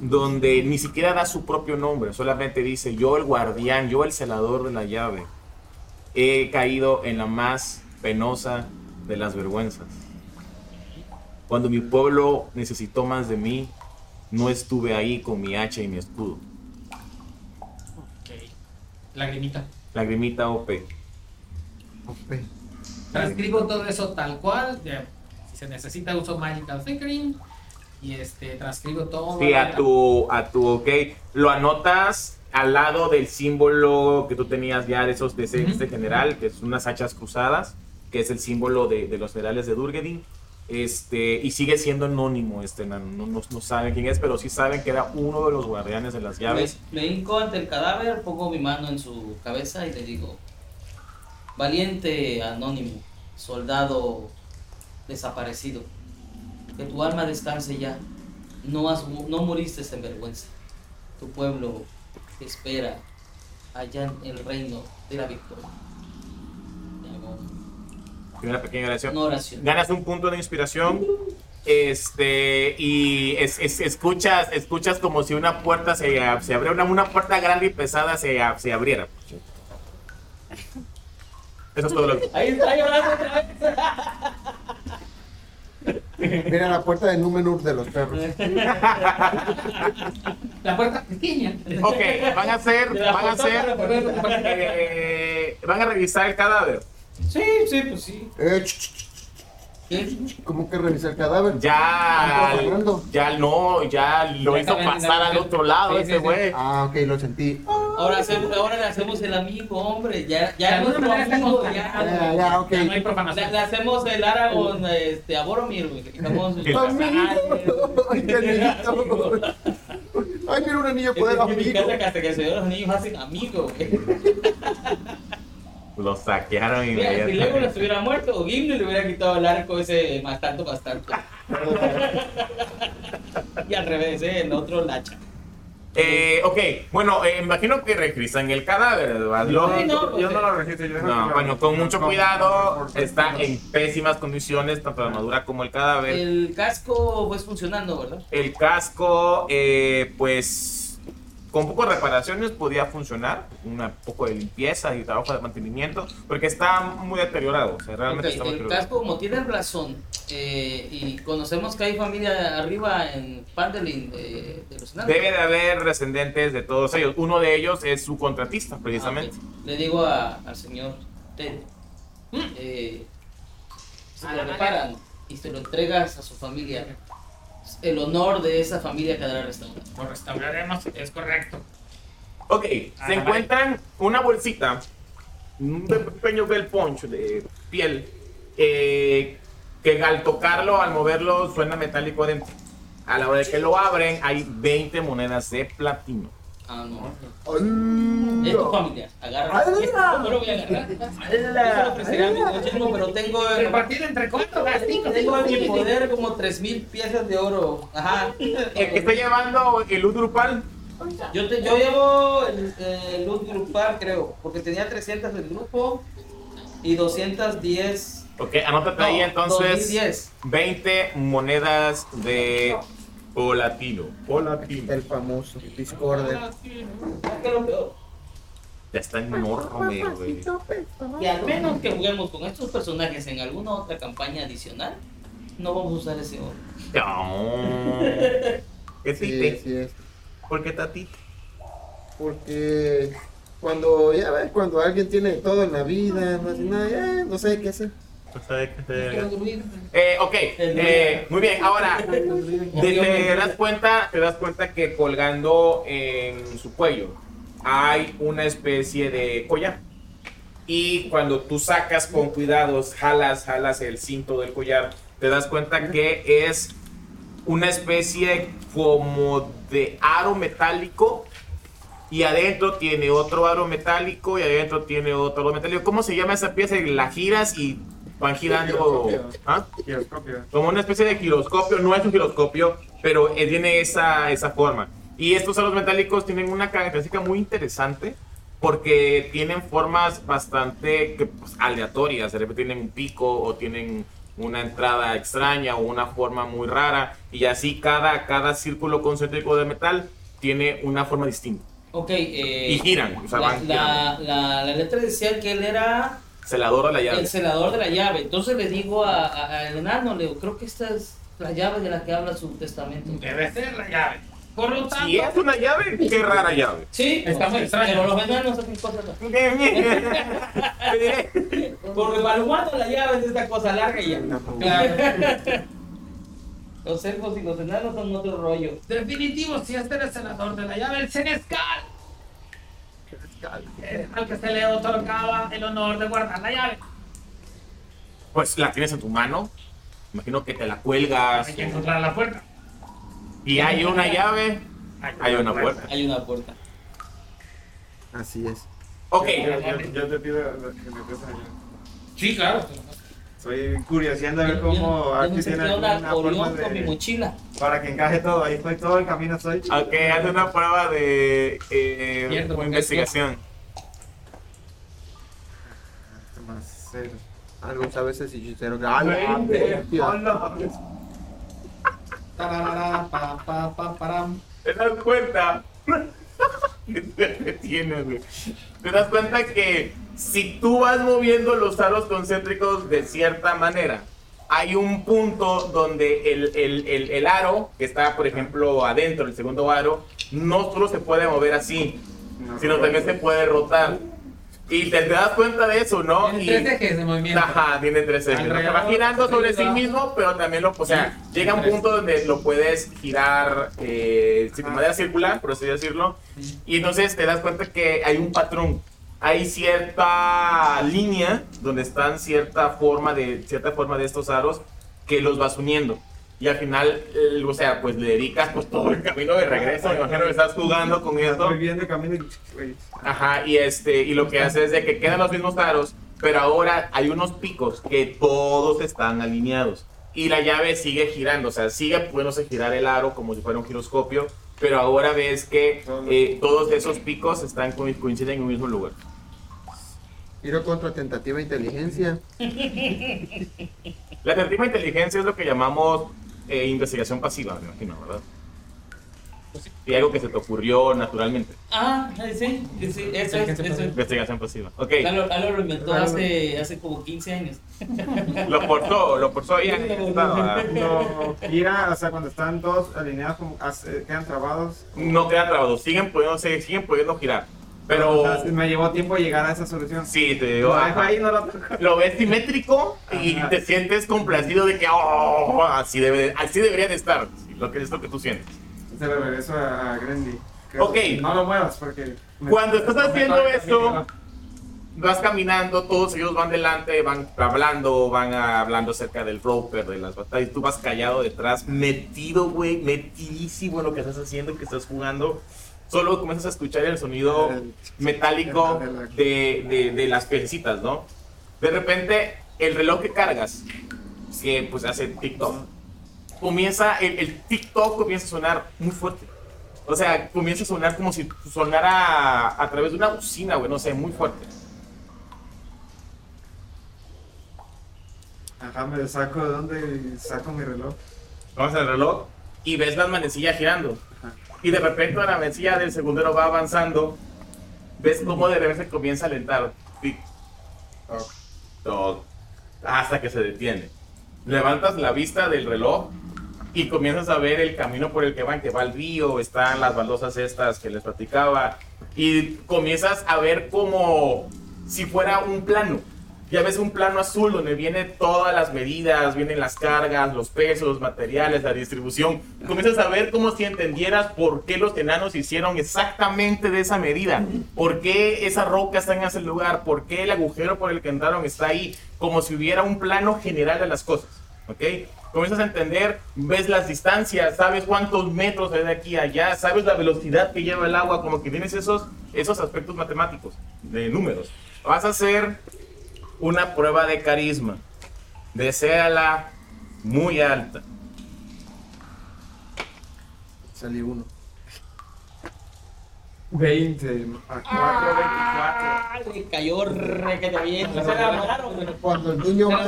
Donde ni siquiera da su propio nombre, solamente dice, yo el guardián, yo el celador de la llave, he caído en la más penosa de las vergüenzas. Cuando mi pueblo necesitó más de mí, no estuve ahí con mi hacha y mi escudo. Ok. Lagrimita. Lagrimita OP. ok. Transcribo todo eso tal cual. ya, Si se necesita, uso Magical Flickering. Y este, transcribo todo. Sí, a tu, a tu OK. Lo anotas al lado del símbolo que tú tenías ya de esos de ese, este general, que es unas hachas cruzadas, que es el símbolo de, de los generales de Durgedin. Este, y sigue siendo anónimo este. No, no, no saben quién es, pero sí saben que era uno de los guardianes de las llaves. Me, me hinco ante el cadáver, pongo mi mano en su cabeza y le digo: Valiente anónimo, soldado desaparecido, que tu alma descanse ya. No, has, no moriste en vergüenza. Tu pueblo te espera allá en el reino de la victoria. Una pequeña oración. Una oración. Ganas un punto de inspiración. Este, y es- es- escuchas, escuchas como si una puerta se, se abriera, una, una puerta grande y pesada se, se abriera. Eso es todo lo que. Ahí está llorando otra vez. Mira la puerta de Númenor de los perros. La puerta pequeña. Ok, van a hacer, van a hacer, eh, van a revisar el cadáver. Sí, sí, pues sí. Eh, ch, ch, ch, ¿Cómo que revisar el cadáver? Ya, ya no, ya lo Ya hizo saben, pasar ya- al otro lado sí, ese sí, sí. güey. Ah, ok, lo sentí. Ahora, hacemos- ahora le hacemos el amigo, hombre. Ya, ya está amigo, contagiado. Ya, ya, ok. Ya no hay Le, profanación. le hacemos el Aragón este, a Boromir, güey. Le quitamos el Amigo. Ay, qué anillito. Ay, mira un anillo de poder que me amigo. encanta que hasta que se los niños hacen amigos, güey. Lo saquearon Mira, si Legolas inmediatamente. hubiera muerto, Gimli le hubiera quitado el arco ese más tanto, más tanto. y al revés, ¿eh? el otro lacha. Eh, ok, bueno, eh, imagino que revisan el cadáver, Eduardo. Sí, no, yo no lo registro. Yo No, bueno, con mucho cuidado, está en pésimas condiciones, tanto la armadura como el cadáver. El casco pues funcionando, ¿verdad? El casco, eh, pues, con pocas reparaciones podía funcionar, un poco de limpieza y trabajo de mantenimiento, porque está muy deteriorado, o sea, realmente Ok, está muy el deteriorado. casco como tiene el blasón eh, y conocemos que hay familia arriba en Pandelin de, de los. Debe de haber descendientes de todos ellos. Uno de ellos es su contratista, precisamente. Ah, ok. Le digo a- al señor Ted, eh, si A lo reparan y se lo entregas a su familia, el honor de esa familia quedará restaurado. Lo restauraremos, es correcto. Ok, Ah, se encuentran una bolsita, un pe- pequeño bell punch de piel, eh, que al tocarlo, al moverlo, suena metálico adentro. A la hora de que lo abren, hay 20 monedas de platino. Ah, no. Mm, Es tu familia, agarra. No lo voy a agarrar. Machismo, pero tengo en, Repartir entre cuatro, cinco, tengo en mi poder como 3000 piezas de oro. Ajá. El que está llevando el loot grupal, Yo, te, yo llevo el, el loot grupal, creo, porque tenía 300 del grupo y 210. ok, anótate ahí no, entonces 2010. 20 monedas de platino. Platino. El famoso Discorder. ¿Sabes qué es? Ya está enorme, güey. Que al menos que juguemos con estos personajes en alguna otra campaña adicional, no vamos a usar ese oro. No. ¿Qué Sí, tite? sí es. ¿Por qué tatito? Porque cuando, ya ves, cuando alguien tiene todo en la vida, no hace nada, ya no sé qué hacer. Eh, ok, eh, muy bien. Ahora, te, te das cuenta, te das cuenta que colgando en su cuello hay una especie de collar. Y cuando tú sacas con cuidados, jalas, jalas el cinto del collar, te das cuenta que es una especie como de aro metálico y adentro tiene otro aro metálico y adentro tiene otro aro metálico. ¿Cómo se llama esa pieza? La giras y van girando. ¿Ah? Giroscopio. Como una especie de giroscopio, no es un giroscopio, pero eh, tiene esa, esa forma. Y estos aros metálicos tienen una característica muy interesante porque tienen formas bastante pues, aleatorias. De repente tienen un pico o tienen una entrada extraña o una forma muy rara. Y así cada, cada círculo concéntrico de metal tiene una forma distinta. Ok, eh, Y giran, o sea, la, van la, la, la letra decía que él era Celador de la llave. el celador de la llave. Entonces le digo a- a- al enano, le digo, creo que esta es la llave de la que habla su testamento. Debe ser la llave. Por lo tanto, Si es una llave, qué rara llave. Sí, Está muy extraño. Pero los enanos hacen cosas. Porque humano la llave es esta cosa larga y ya. claro, Los elfos y los enanos son otro rollo. definitivo, si este era el senador de la llave, el Senescal. Al que se le otorgaba el honor de guardar la llave. Pues la tienes en tu mano. Imagino que te la cuelgas. Hay que encontrar la puerta. Y hay una llave. Hay una puerta. Hay una puerta. Así es. Ok. Yo, yo- yo te pido que me. Sí, claro. Estoy curioseando a ver cómo tiene una alguna forma con mi de... mochila. Para que encaje todo, ahí estoy, todo el camino estoy. Ok, haz una prueba de eh, Cierto, investigación. Más cero. Algo sabes ese hechicero. Ah, param. ¿Te das cuenta? ¿Qué tienes, güey? ¿Te das cuenta que si tú vas moviendo los aros concéntricos de cierta manera, hay un punto donde el, el, el, el aro que está, por ejemplo, adentro, el segundo aro, no solo se puede mover así, No, sino también se puede rotar. Y te, te das cuenta de eso, ¿no? Tiene Y- tres ejes de movimiento. Ajá, tiene tres ejes. Que va Alrededor, girando sobre sí mismo, pero también lo, o sea, Sí, llega un tres. punto donde lo puedes girar eh, de manera circular, por así decirlo, y entonces te das cuenta que hay un patrón. Hay cierta línea donde están cierta forma de cierta forma de estos aros que los vas uniendo. Y al final, eh, o sea, pues le dedicas pues todo el camino de regreso. Me imagino que estás jugando con esto. Ajá, y este, y lo que hace es de que quedan los mismos aros, pero ahora hay unos picos que todos están alineados. Y la llave sigue girando, o sea, sigue pudiéndose girar el aro como si fuera un giroscopio, pero ahora ves que eh, todos esos picos están co- coinciden en un mismo lugar. Giro contra tentativa de inteligencia. La tentativa de inteligencia es lo que llamamos eh, investigación pasiva, me imagino, ¿verdad? Y algo que se te ocurrió naturalmente. Ah, sí, sí, sí, eso es, eso es. Investigación pasiva. Ok, Lalo, Lalo lo inventó hace, hace como 15 años. lo forzó, lo ya estaba. Cuando gira, o sea, cuando están todos alineados, como, quedan trabados. no quedan trabados, siguen pudiendo, siguen pudiendo girar. Pero O sea, me llevó tiempo llegar a esa solución. sí, te digo, Lo dejo ahí, no lo toco. lo ves simétrico y Ajá. te sientes complacido de que oh, así, debe de- así debería de estar, lo que es lo que tú sientes. Se lo regreso a, a Ok. No lo muevas porque. me- Cuando estás haciendo esto, vas caminando, todos ellos van delante, van hablando, van hablando acerca del roper, de las batallas, tú vas callado detrás, metido, güey, metidísimo en lo que estás haciendo, que estás jugando. Solo comienzas a escuchar el sonido metálico de, de, de las piecitas, ¿no? De repente, el reloj que cargas, que pues hace TikTok, comienza, el, el TikTok comienza a sonar muy fuerte. O sea, comienza a sonar como si sonara a través de una bocina, güey, no sé, muy fuerte. Ajá, me saco de dónde saco mi reloj. Vamos al reloj y ves la manecilla girando. Y de repente la manecilla del segundero va avanzando. Ves cómo de repente comienza a alentar. Hasta que se detiene. Levantas la vista del reloj y comienzas a ver el camino por el que van, que va al río, están las baldosas estas que les platicaba. Y comienzas a ver como si fuera un plano. Ya ves un plano azul donde vienen todas las medidas, vienen las cargas, los pesos, materiales, la distribución. Comienzas a ver como si entendieras por qué los enanos hicieron exactamente de esa medida. Por qué esa roca está en ese lugar. Por qué el agujero por el que entraron está ahí. Como si hubiera un plano general de las cosas. ¿Ok? Comienzas a entender, ves las distancias, sabes cuántos metros hay de aquí a allá, sabes la velocidad que lleva el agua, como que tienes esos, esos aspectos matemáticos, de números. Vas a hacer una prueba de carisma. Deseala muy alta. Salí uno. 20 a 4, 24. Ah, le cayó re que te bien. Se güey. Cuando el dueño más.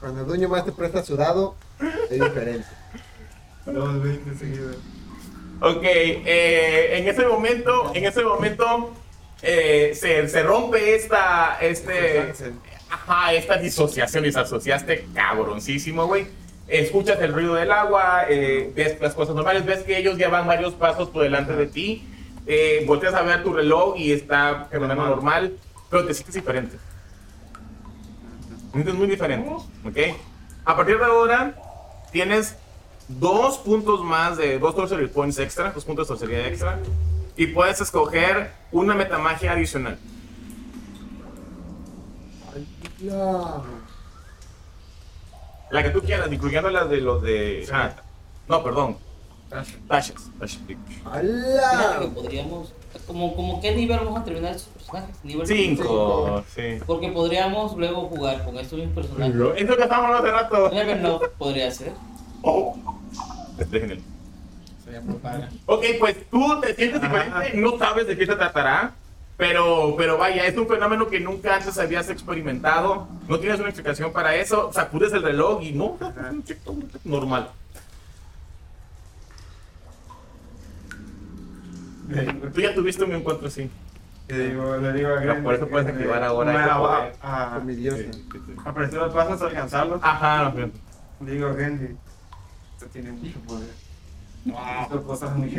cuando el dueño más te presta sudado, es diferente. Los 20 seguidos. Ok, eh, en ese momento, en ese momento eh, se, se rompe esta, este, ajá, esta disociación, disasociaste cabroncísimo, güey. Escuchas el ruido del agua, eh, ves las cosas normales, ves que ellos ya van varios pasos por delante de ti, eh, volteas a ver tu reloj y está caminando Normal. normal, pero te sientes diferente. Te sientes muy diferente, ¿ok? A partir de ahora, tienes dos puntos más de dos sorcery points extra, dos puntos de sorcería extra, y puedes escoger una metamagia adicional. La que tú quieras, incluyendo las de los de. Ah, no, perdón. Tashas. Tashas. Fíjate que ¡Hala! podríamos. Como, como qué nivel vamos a terminar esos personajes? Nivel Cinco. Sí. Porque podríamos luego jugar con estos mismos personajes. Es lo que estábamos hablando hace rato. Ravenloft podría ser. Oh. Déjenlo. Ok, pues tú te sientes diferente, no sabes de qué se tratará, pero, pero vaya, es un fenómeno que nunca antes habías experimentado, no tienes una explicación para eso, sacudes el reloj y no, normal. Tú ya tuviste un encuentro así. Le digo, le digo a Pero Gren, por eso puedes activar ahora a- mi. Apretar los pasos hasta alcanzarlo. Ajá, lo siento. Le digo a Gendy, esto tiene mucho poder. Wow. Cosas muy.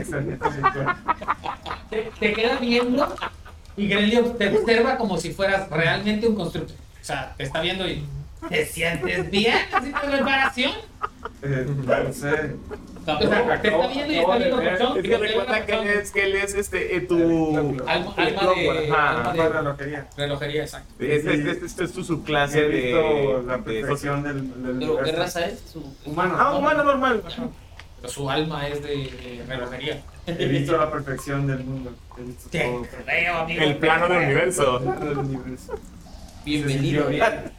Te, te queda viendo y Grelio te observa como si fueras realmente un constructor. O sea, te está viendo y te sientes bien, necesitas preparación. Eh, no sé. O sea, te está viendo y está viendo razón. Es que recuerda que él es, que él es este, eh, tu... Alma, alma de, ajá. alma de lo quería. relojería, exacto. Este es, es, es, es tu subclase He visto de... la de- perfección del, del ¿Pero qué raza es? Su- Humano. Ah, humano normal. Pero su alma es de, de relojería. He visto la perfección del mundo. He visto Te todo. creo, amigo. El plano del universo. Del universo. Bienvenido. Se sintió bien.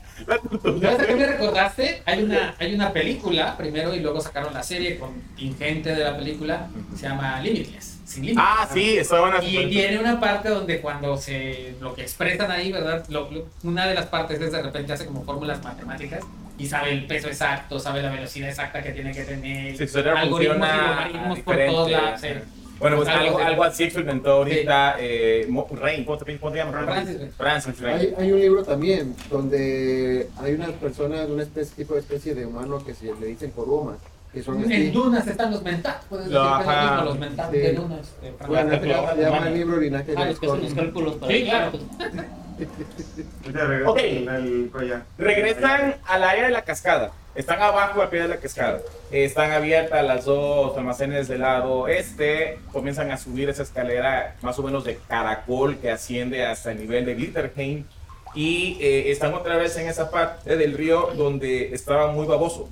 ¿Sabes a qué me recordaste? Hay una, hay una película primero y luego sacaron la serie con ingente de la película. Se llama Limitless. Sin límites. Ah, sí, a Y tiene una parte donde cuando se lo que expresan ahí, ¿verdad? Lo- lo- una de las partes es de repente hace como fórmulas matemáticas y sabe el peso exacto, sabe la velocidad exacta que tiene que tener. Sí, algoritmos por diferente. todos lados. sí. Bueno, pues Algo algo, así. experimentó ahorita eh, Mo- Rain, ¿cómo te, llamas? Francis. Francis Rain. Hay, hay un libro también donde hay unas personas, un especie, tipo de especie de humano que se le dicen corumas, que son En así. dunas están los mentat, puedes Lo- decir que es lo ajá. mismo, los mentat Sí. de dunas. eh, Bueno, este se llama el libro Linaje Ah, de los que hacen los cálculos para Sí, claro. Ok. Regresan al área de la cascada. Están abajo al pie de la cascada. Están abiertas las dos almacenes del lado este. Comienzan a subir esa escalera más o menos de caracol que asciende hasta el nivel de Glitterheim. Y eh, están otra vez en esa parte del río donde estaba muy baboso.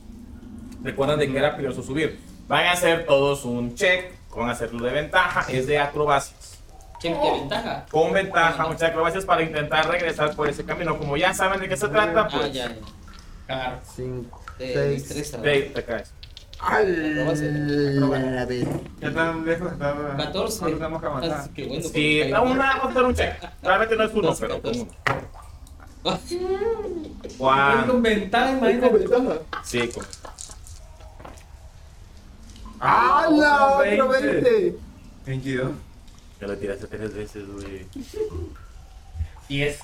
Recuerdan de que era peligroso subir. Van a hacer todos un check. Van a hacerlo de ventaja. Es de acrobacias. Che, ¿Qué ventaja? Con ventaja, muchas acrobacias para intentar regresar por ese camino. Como ya saben de qué se trata, Ah, pues ya, ya. Claro. Cinco, De seis. destreza. te, caes. Vez. ¿Qué tan lejos está? 14. ¿Cuánto tenemos que avanzar? Ah, qué bueno, Sí, vamos a hacer un check. Realmente no es uno, Dos, pero con catorce. uno. Ah, Juan. con ventaja, imagínate. con ventaja. Sí, con- ¡Hala! ¡Otro 20. 20! 22. Ya lo tiraste tres veces, güey. Y es.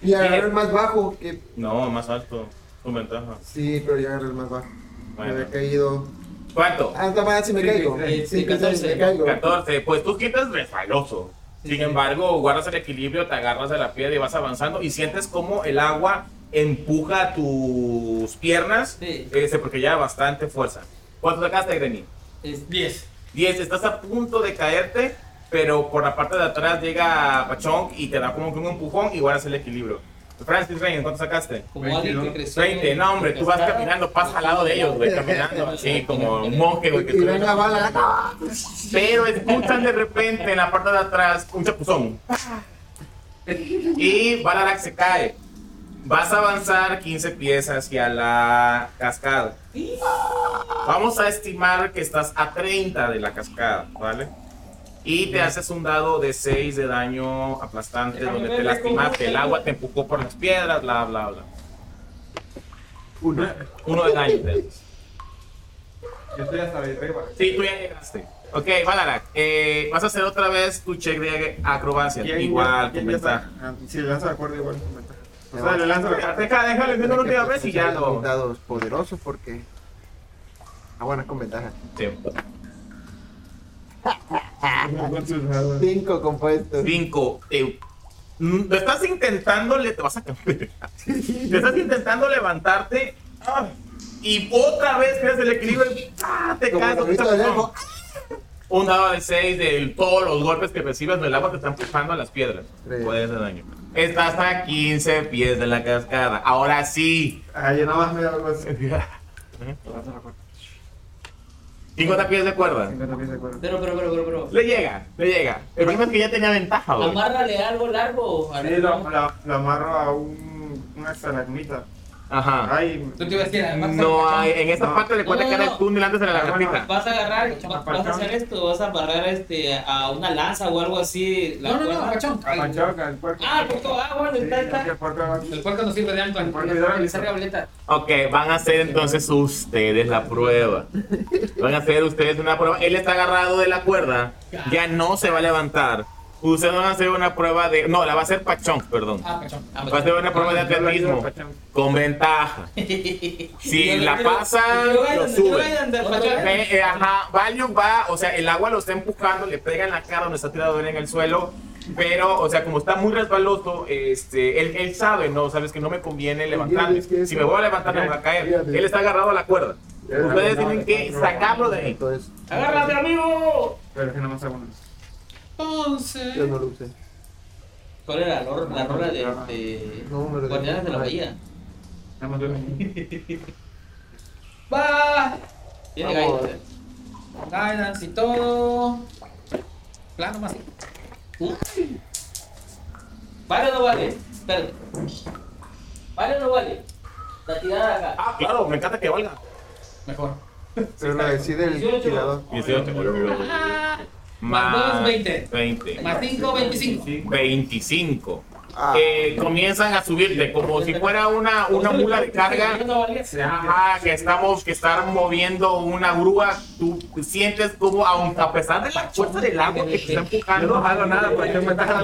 Y agarré el más bajo. Que... No, más alto. Con ventaja. Sí, pero ya agarré el más bajo. Me Bueno. había caído. ¿Cuánto? Ah, está mal si me Sí, caigo. sí, sí, Sí, que sí, 14. me caigo. 14. Pues tú quitas resbaloso. Sin embargo, guardas el equilibrio, te agarras de la piedra y vas avanzando y sientes como el agua empuja tus piernas, Sí. ese, porque ya bastante fuerza. ¿Cuánto sacaste, Greni? Es- 10. 10, estás a punto de caerte, pero por la parte de atrás llega Pachón y te da como que un empujón y guardas el equilibrio. Francis Rain, ¿cuánto sacaste? Como alguien que creció. 20, no hombre, tú vas caminando, pasas al lado de ellos, güey, caminando así como un monje, güey. que Y tú- ven la bala. Pero escuchan de repente en la parte de atrás un chapuzón. Y Balarak se cae. Vas a avanzar 15 pies hacia la cascada. Vamos a estimar que estás a 30 de la cascada, ¿vale? Y te haces un dado de 6 de daño aplastante donde te lastimaste. El agua te empujó por las piedras, bla, bla, bla. Uno. Uno de daño. Yo estoy hasta arriba. Sí, tú ya llegaste. Ok, Balarak, eh, vas a hacer otra vez tu check de acrobacia. ¿Quién ya- Igual, ventaja. Ah, Si le lanzo de acuerdo igual. O sea, le lanzo Deja, déjale viendo una última vez y ya lo. dados poderosos porque. Ah, bueno, es con ventaja. Sí. Cinco compuestos. Cinco. eh, mm, Te estás intentando, le te vas a cambiar. Te estás intentando levantarte ah, y otra vez pierdes el equilibrio y ¡ah! te Como caes. el elfo. Un dado de 6 de todos los golpes que recibes del agua te están empujando a las piedras. Tres. Puede hacer daño. Estás a 15 pies de la cascada. Ahora sí. Ah, yo nada más me así. Lanzo la cuerda. 50 pies de cuerda. 50 pies de cuerda. Pero, pero, pero, pero, pero. Le llega, le llega. El problema es que ya tenía ventaja, güey. Amárrale algo largo. Sí, lo, lo, lo amarro a un, una estalagmita. Ajá. Ay, Tú te ibas a decir, además. No hay, en esa No. parte le cuenta No, que era no, el túnel antes de la lagartija. Vas a agarrar, va- vas a hacer esto, vas a amarrar este, a una lanza o algo así. la No, no, no, cuerda. Pachón. a Panchoca, el puerco. Ah, el puerco, ah, bueno, Sí, está, está. el puerco. El puerco no sirve de ancla. El puerco gableta. Ok, van a hacer entonces ustedes la prueba. Van a hacer ustedes una prueba. Él está agarrado de la cuerda, ya no se va a levantar. Ustedes van a hacer una prueba de. No, la va a hacer Pachón, perdón. Ah, pachón. Ah, Va a hacer una prueba de atletismo con ventaja. Si la pasan, lo eh, ajá, Valium va, o sea, el agua lo está empujando, le pega en la cara donde está tirado en el suelo. Pero, o sea, como está muy resbaloso, este, él, él sabe, ¿no? Sabes que no me conviene levantarme. Si me voy a levantar, me voy a caer. Él está agarrado a la cuerda. Ustedes tienen que sacarlo de ahí. Entonces, ¡Agárrate, amigo! Pero que no más. Entonces. yo no lo usé. ¿Cuál era la, ro- la rola de, de No, me lo Guardianes de la. Bahía? Nada más uno. Va. Tiene eh. Guidance y todo. Plano más. ¿Vale o no vale? Espérate. ¿Vale o no vale? La tirada acá. Ah, claro, me encanta que valga. Mejor. Pero lo decide el 18. tirador. 18. Más dos, 20. 20. Más 5, 25. 25. Ah. Eh, comienzan a subirte como si fuera una, una mula de carga. Ajá, que estamos, que están moviendo una grúa. Tú sientes como, aunque a pesar de la fuerza del agua que te está Yo empujando, no hago nada, pues yo me está.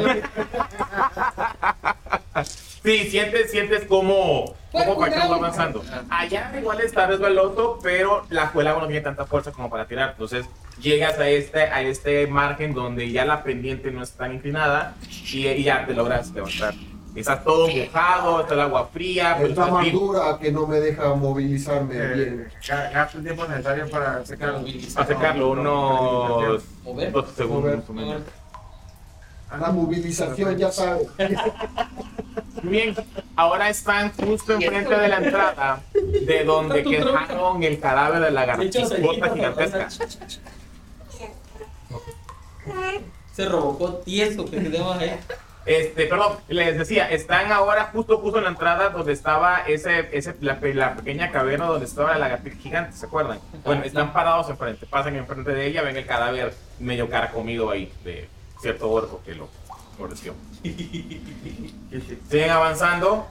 Sí, sientes, sientes como, como va avanzando. Allá igual está resbaloso, pero la el agua no tiene tanta fuerza como para tirar. Entonces llegas a este, a este margen donde ya la pendiente no es tan inclinada y, y ya te logras levantar. Está todo mojado, está el agua fría, pero Está más dura que no me deja movilizarme bien. Eh, ga- Gasto el tiempo necesario para secarlo. A secarlo unos Mover. dos segundos Mover. La movilización, ya sabes. Bien, ahora están justo enfrente de la entrada de donde quedaron el cadáver de la garrachota gigantesca. Se robocó tieso que tenemos ahí. Este, perdón, les decía, están ahora justo justo en la entrada donde estaba ese, ese la, pe- la pequeña caverna donde estaba la lagartija gigante, ¿se acuerdan? Bueno, están parados enfrente, pasan enfrente de ella, ven el cadáver medio caracomido ahí de cierto orco que lo mordeció. Siguen avanzando.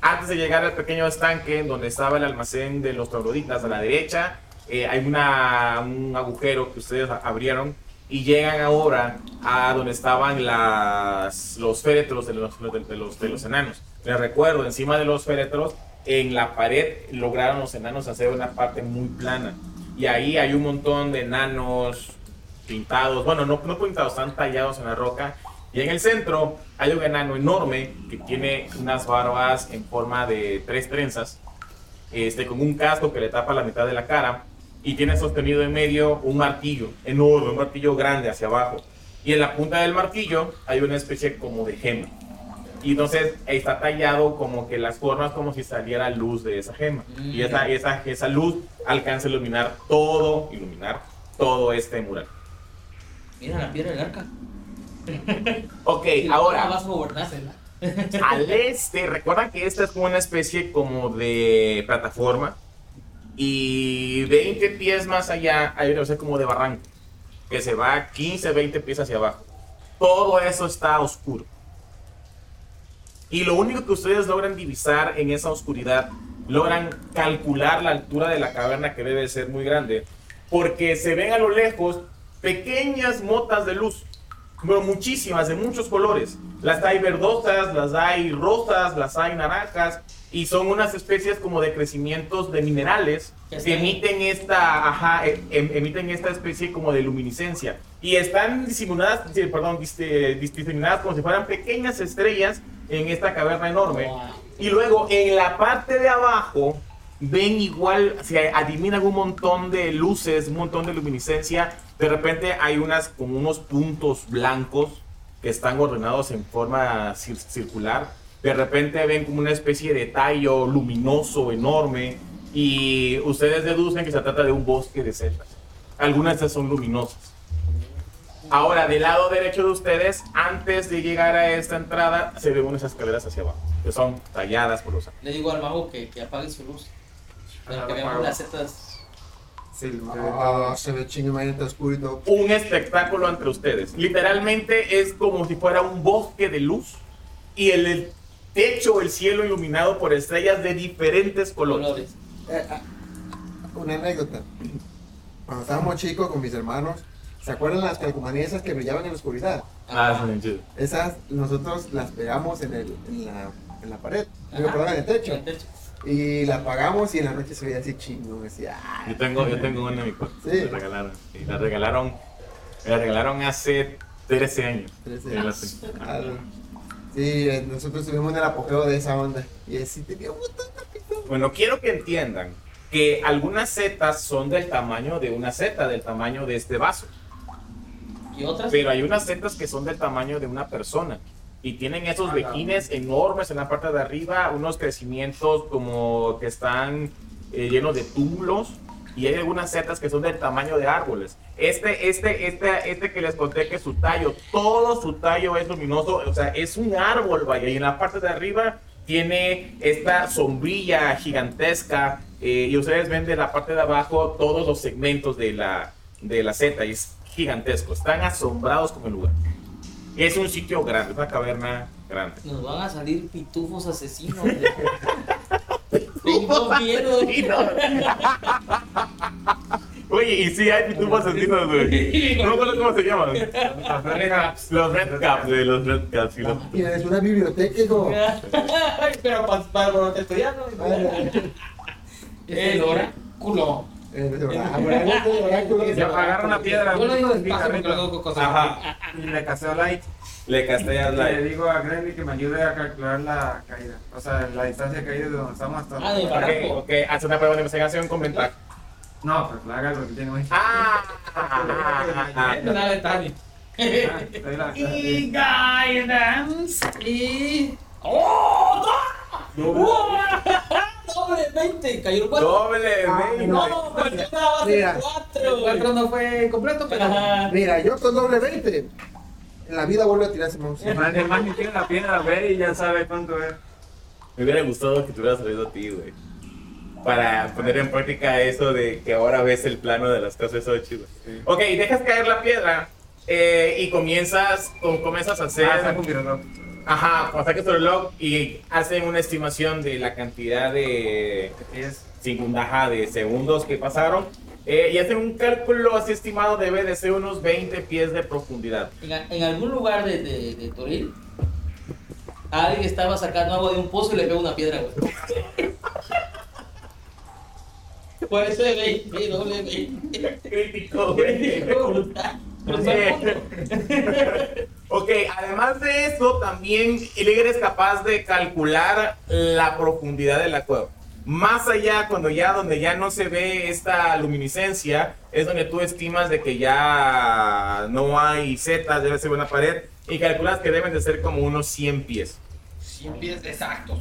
Antes de llegar al pequeño estanque donde estaba el almacén de los trogloditas a la derecha, eh, hay una, un agujero que ustedes abrieron y llegan ahora a donde estaban las, los féretros de los, de, de los, de los enanos. Les recuerdo, encima de los féretros, en la pared lograron los enanos hacer una parte muy plana. Y ahí hay un montón de enanos pintados, bueno, no, no pintados, están tallados en la roca. Y en el centro hay un enano enorme que tiene unas barbas en forma de tres trenzas, este, con un casco que le tapa la mitad de la cara y tiene sostenido en medio un martillo enorme, un martillo grande hacia abajo. Y en la punta del martillo hay una especie como de gema. Y entonces está tallado como que las formas como si saliera luz de esa gema. Y esa, esa, esa luz alcanza a iluminar todo, iluminar todo este mural. Mira la piedra del arca. Ok, ahora vas a al este, recuerdan que esta es como una especie como de plataforma y 20 pies más allá hay una especie como de barranco que se va 15, 20 pies hacia abajo. Todo eso está oscuro. Y lo único que ustedes logran divisar en esa oscuridad, logran calcular la altura de la caverna que debe ser muy grande, porque se ven a lo lejos pequeñas motas de luz, pero muchísimas, de muchos colores. Las hay verdosas, las hay rosas, las hay naranjas, y son unas especies como de crecimientos de minerales que emiten esta, ajá, em- em- emiten esta especie como de luminiscencia. Y están disimuladas, sí, perdón, dis- dis- diseminadas como si fueran pequeñas estrellas en esta caverna enorme. Y luego en la parte de abajo ven igual, se adivinan un montón de luces, un montón de luminiscencia. De repente hay unas como unos puntos blancos que están ordenados en forma cir- circular. De repente ven como una especie de tallo luminoso enorme y ustedes deducen que se trata de un bosque de setas. Algunas de estas son luminosas. Ahora, del lado derecho de ustedes, antes de llegar a esta entrada, se ven unas escaleras hacia abajo, que son talladas por los Le digo al mago que apague su luz. Ah, que las setas. Sí, lo- Ah, se ve chingue, imagínate oscurito. un espectáculo entre ustedes. Literalmente es como si fuera un bosque de luz y el, el techo, el cielo iluminado por estrellas de diferentes colores. Eh, ah, una anécdota. Cuando estábamos chicos con mis hermanos, ¿Se acuerdan las calcomanías esas que brillaban en la oscuridad? Ah, chidos. Esas nosotros las pegamos en, el, en, la, en la pared, digo, Ajá. perdón, en el techo. En el techo. Y la apagamos y en la noche se veía así chingo. Decía, "Ah". Yo tengo, yo tengo una en mi cuarto. Sí. Me la regalaron. Y la regalaron, la regalaron hace 13 años. Trece. Sí, la tengo. Ah, Sí, eh, nosotros tuvimos en el apogeo de esa onda. Y así teníamos tanta pizza. Bueno, quiero que entiendan que algunas setas son del tamaño de una seta, del tamaño de este vaso. ¿Y otras? Pero hay unas setas que son del tamaño de una persona. Y tienen esos vejines enormes en la parte de arriba, unos crecimientos como que están eh, llenos de túmulos. Y hay algunas setas que son del tamaño de árboles. Este, este, este, este que les conté que su tallo, todo su tallo es luminoso. O sea, es un árbol, vaya. Y en la parte de arriba tiene esta sombrilla gigantesca. eh, y ustedes ven de la parte de abajo todos los segmentos de la, de la seta. Y es gigantesco. Están asombrados con el lugar. Es un sitio grande, es una caverna grande. Nos van a salir pitufos asesinos. Tengo miedo. Oye, y sí hay pitufos asesinos, güey. No me acuerdo cómo se llaman. Los Red Caps. Los Red Caps, güey, los Red Caps. sí, los- Tienes una biblioteca, hijo. Pero para, para los estudiantes. Es el oráculo. Eh, agarra una piedra. Yo lo digo un despacio porque picarrito, luego hago cosas. Ajá. Y le casteo light. Le la. le digo a Granny que me ayude a calcular la caída. O sea, la distancia de caída de donde estamos hasta. Ah, de Ok, ok, hace una prueba de investigación con ventaja. No, pues la haga lo que tiene hoy. Ah, ah, ah, Y guidance. Y. ¡Oh! ¡Oh! Doble 20, cayó el ah. cuatro. Doble Ah, veinte. No, estaba Mira. de El cuatro. 4 no fue completo, pero. Ajá. Mira, yo con doble 20. En la vida vuelvo a tirarse. Man, el man tiene la piedra, ve y ya sabe cuánto es. Me hubiera gustado que te hubieras salido a ti, güey. Para poner en práctica eso de que ahora ves el plano de las cosas, eso es chido. Ok, dejas caer la piedra eh, y comienzas, o comienzas a hacer. Ah, Ajá, cuando saques tu reloj y hacen una estimación de la cantidad de, Es cinco- ajá, de segundos que pasaron. eh, y hacen un cálculo así estimado, debe de ser unos 20 pies de profundidad. En, a- en algún lugar de, de, de Toril, alguien estaba sacando agua de un pozo y le pegó una piedra, güey. Puede ser 20, doble 20. Crítico, güey. Ok, además de eso, también eres capaz de calcular la profundidad de la cueva. Más allá, cuando ya, donde ya no se ve esta luminiscencia, es donde tú estimas de que ya no hay setas, debe ser una pared, y calculas que deben de ser como unos 100 pies. 100 pies exactos.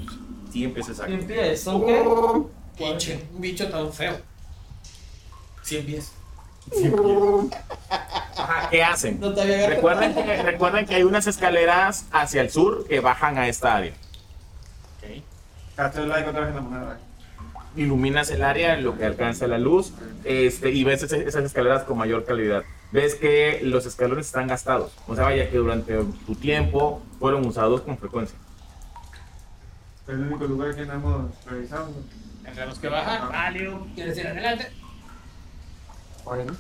100 pies exacto. 100 pies, ¿son qué? Pinche, un bicho tan feo. 100 pies. Ajá, ¿qué hacen? No te había agarrado. Recuerden que, recuerden que hay unas escaleras hacia el sur que bajan a esta área. Casteo light otra vez en la moneda. iluminas el área en lo que alcanza la luz este, y ves ese- esas escaleras con mayor calidad. Ves que los escalones están gastados. O sea, vaya que durante tu tiempo fueron usados con frecuencia. Es el único lugar que no hemos revisado. Entre los que bajan, Valio, ¿quieres ir adelante? Bueno.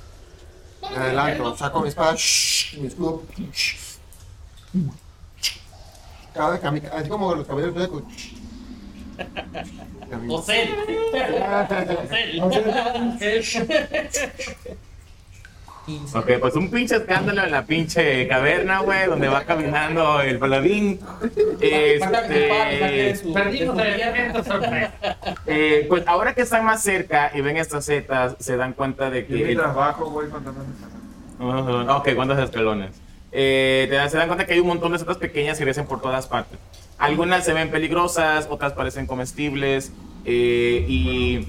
Adelanto, saco mi espada, shh, mi escudo. Shh. Cada vez así como los caballeros blancos. Osel. Osel. 15. Ok, pues un pinche escándalo en la pinche caverna, güey, donde va caminando el paladín. Este, Eh, pues ahora que están más cerca y ven estas setas, se dan cuenta de que. Yo el... trabajo, güey, uh. Ok, ¿cuántos escalones? Eh, se dan cuenta que hay un montón de setas pequeñas que crecen por todas partes. Algunas se ven peligrosas, otras parecen comestibles eh, y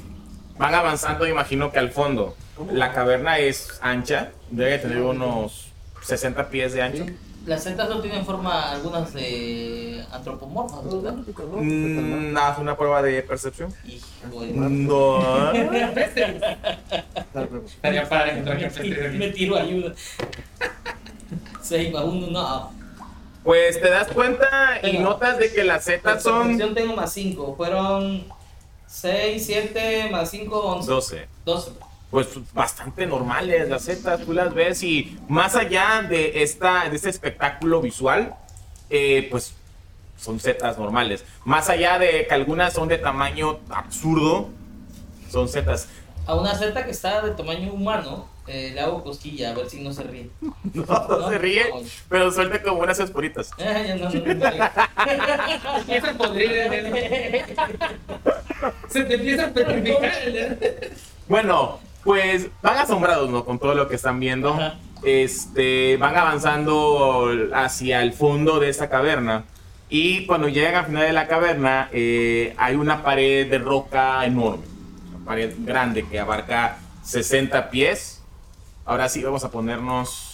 van avanzando, imagino que al fondo. La caverna es ancha, debe tener unos 60 pies de ancho. Las setas no tienen forma algunas de antropomorfas, ¿verdad? Mm, haz una prueba de percepción. Hijo de- No. Estaría padre encontrar que de Me tiro ayuda. 6 más 1, no. Pues te das cuenta y Venga. notas de que las setas son Yo tengo más 5. Fueron 6, 7 más 5, 11. 12. 12. Pues bastante normales las setas, tú las ves y más allá de, esta, de este espectáculo visual, eh, pues son setas normales. Más allá de que algunas son de tamaño absurdo, son setas. A una seta que está de tamaño humano, eh, le hago cosquilla a ver si no se ríe. No, no se ríe, No. pero suelta como unas esporitas. Eh, ya no. Se te empieza a petrificar. Bueno, pues van asombrados, ¿no? Con todo lo que están viendo. Ajá. Este, van avanzando hacia el fondo de esta caverna. Y cuando llegan al final de la caverna, eh, hay una pared de roca enorme. Una pared grande que abarca 60 pies. Ahora sí, vamos a ponernos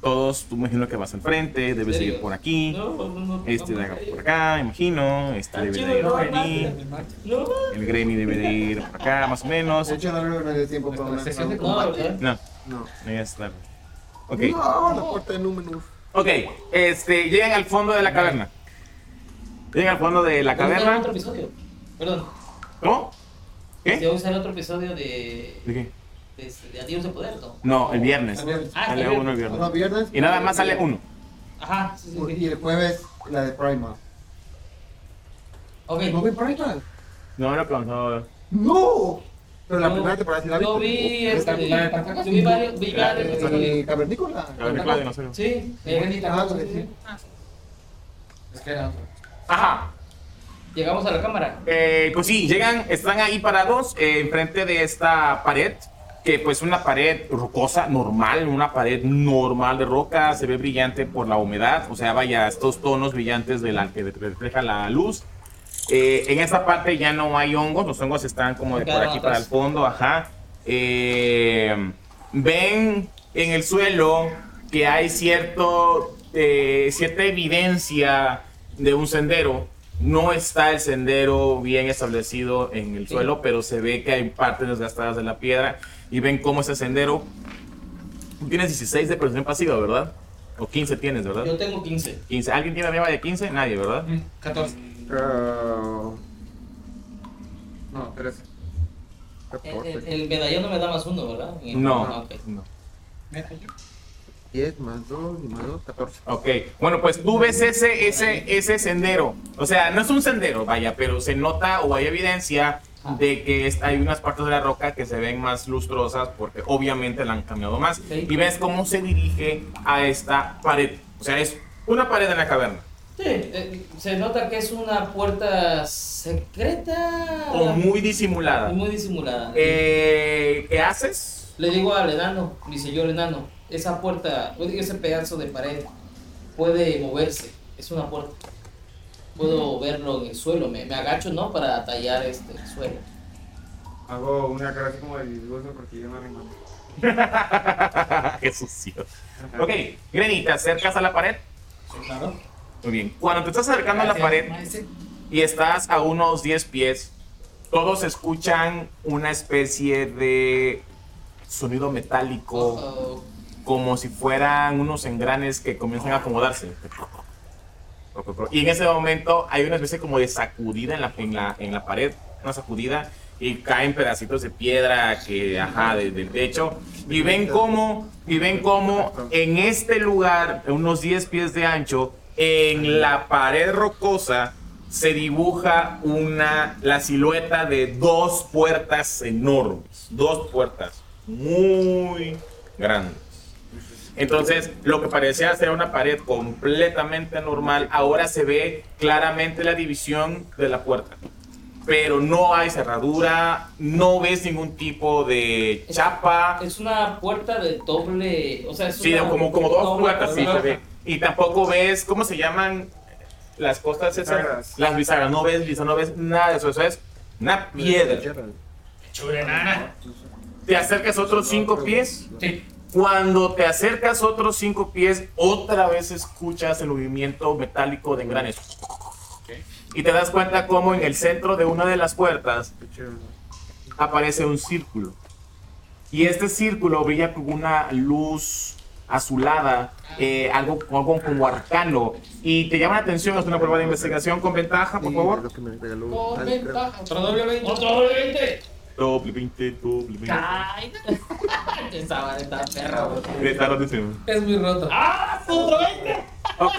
todos. Tú me imagino que vas al frente, debes de ir por aquí. No, no, no, Este de acá por acá, imagino. Este debe de ir por aquí. El Granny debe de ir por acá, más o menos. De hecho, no haya tiempo para una Sesión de no, combate. No, No. no ya está. Ok. No, la puerta de Númenor. Ok, este, llegan al fondo de la caverna. Llegan al fondo de la Vamos a usar caverna. otro episodio. Perdón. ¿Cómo? ¿Qué? ¿Qué? Voy a usar otro episodio de, ¿De qué? Adiós de Poder, ¿no? No, el viernes. Ah, Sale el uno el viernes. No, viernes. Y nada más sale uno. Ajá, sí, sí, Y el jueves, la de Primal. Ok. ¿No vi Primal? No, no alcanzó. ¡No! Pero la Yo- primera temporada sí la vi. Yo vi, ¿Está- este, la de Tartagas? yo vi varios, vi varios cavernícola. La película de dinosaurio. Sí, Ah, sí. Es que era otro. Ajá. Llegamos a la cámara. Eh, pues sí, llegan, están ahí parados eh, enfrente de esta pared, que pues una pared rocosa, normal, una pared normal de roca, se ve brillante por la humedad, o sea, vaya, estos tonos brillantes de la que refleja la luz. Eh, en esta parte ya no hay hongos, los hongos están como de por aquí para el fondo, ajá. Eh, ven en el suelo que hay cierto, eh, cierta evidencia de un sendero. No está el sendero bien establecido en el Sí. suelo, pero se ve que hay partes desgastadas de la piedra y ven cómo ese sendero. Tú tienes 16 de percepción pasiva, ¿verdad? O 15 tienes, ¿verdad? Yo tengo 15. 15. ¿Alguien tiene arriba de 15? Nadie, ¿verdad? Mm, 14. Ah, no, 13. El, el- el medallón no me da más uno, ¿verdad? No. Ah, ok. no. Mira, yo. 10 más 2 y más 2, 14. Ok, bueno, pues tú ves ese, ese, ese sendero. O sea, no es un sendero, vaya, pero se nota o hay evidencia de que hay unas partes de la roca que se ven más lustrosas porque obviamente la han cambiado más. Y ves cómo se dirige a esta pared. O sea, es una pared en la caverna. Sí, eh, se nota que es una puerta secreta. O muy disimulada. Muy disimulada. Eh, ¿Qué haces? Le digo al enano, mi señor enano, esa puerta, ese pedazo de pared puede moverse, es una puerta. Puedo verlo en el suelo, me, me agacho, ¿no? Para tallar este el suelo. Hago una cara así como de disgusto porque yo no me. Qué sucio. Ok, Granny, ¿te acercas a la pared? Claro. Muy bien. Cuando te estás acercando a la pared, Maese. y estás a unos 10 pies, todos escuchan una especie de sonido metálico, Oh, como si fueran unos engranes que comienzan a acomodarse. Y en ese momento hay una especie como de sacudida en la, en la, en la pared, una sacudida, y caen pedacitos de piedra que, ajá, techo. Y ven cómo, y ven cómo en este lugar, unos 10 pies de ancho, en la pared rocosa, se dibuja una, la silueta de dos puertas enormes. Dos puertas muy grandes. Entonces, lo que parecía ser una pared completamente normal, ahora se ve claramente la división de la puerta. Pero no hay cerradura, no ves ningún tipo de chapa. es una puerta de doble, o sea, es Sí, una como, como dos doble puertas, sí, se ve. Y tampoco ves, ¿cómo se llaman las cosas esas? Bisagras. Las bisagras, no ves bisagras, no ves nada de eso, eso es una piedra. Churenana. Te acercas otros cinco pies Sí. Cuando te acercas otros cinco pies, otra vez escuchas el movimiento metálico de engranes. Y te das cuenta cómo en el centro de una de las puertas aparece un círculo. Y este círculo brilla con una luz azulada, eh, algo, algo como arcano. Y te llama la atención, es una prueba de investigación con ventaja, por favor. Con ventaja. Otro doble 20. ¡Otro doble 20! doble 20, doble 20. Esa madre está perra, güey. Está rotísimo. Es muy roto. ¡Ah! ¡Otro 20! Ok,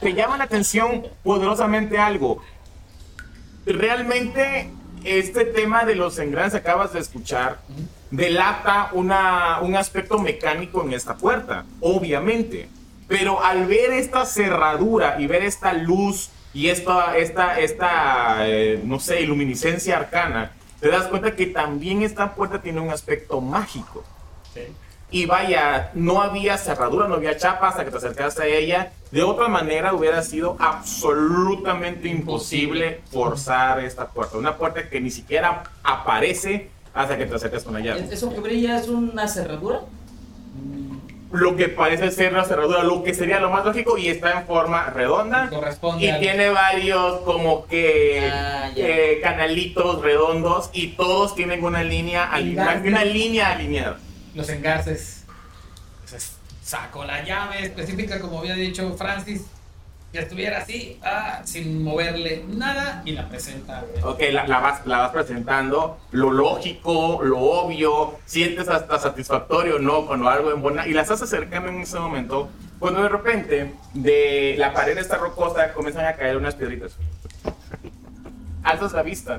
te llama la atención poderosamente algo. Realmente este tema de los engranes que acabas de escuchar delata una, un aspecto mecánico en esta puerta, obviamente. Pero al ver esta cerradura y ver esta luz y esta, esta, esta eh, no sé, iluminiscencia arcana, te das cuenta que también esta puerta tiene un aspecto mágico. Y vaya, no había cerradura, no había chapa hasta que te acercaste a ella. De otra manera hubiera sido absolutamente imposible forzar esta puerta. Una puerta que ni siquiera aparece hasta que te acercas con la llave. ¿Eso que brilla es una cerradura? Lo que parece ser una cerradura, lo que sería lo más lógico, y está en forma redonda. Corresponde Y al- tiene varios como que Ah, eh, canalitos redondos y todos tienen una línea alineada. Una línea alineada. Los engarces. Entonces, saco la llave específica, como había dicho Francis, que estuviera así, ah, sin moverle nada, y la presenta. Ok, la, la vas, la vas presentando, lo lógico, lo obvio, sientes hasta satisfactorio, ¿no? Cuando algo en buena... Y la estás acercando en ese momento, cuando de repente de la pared esta rocosa comienzan a caer unas piedritas. Alzas la vista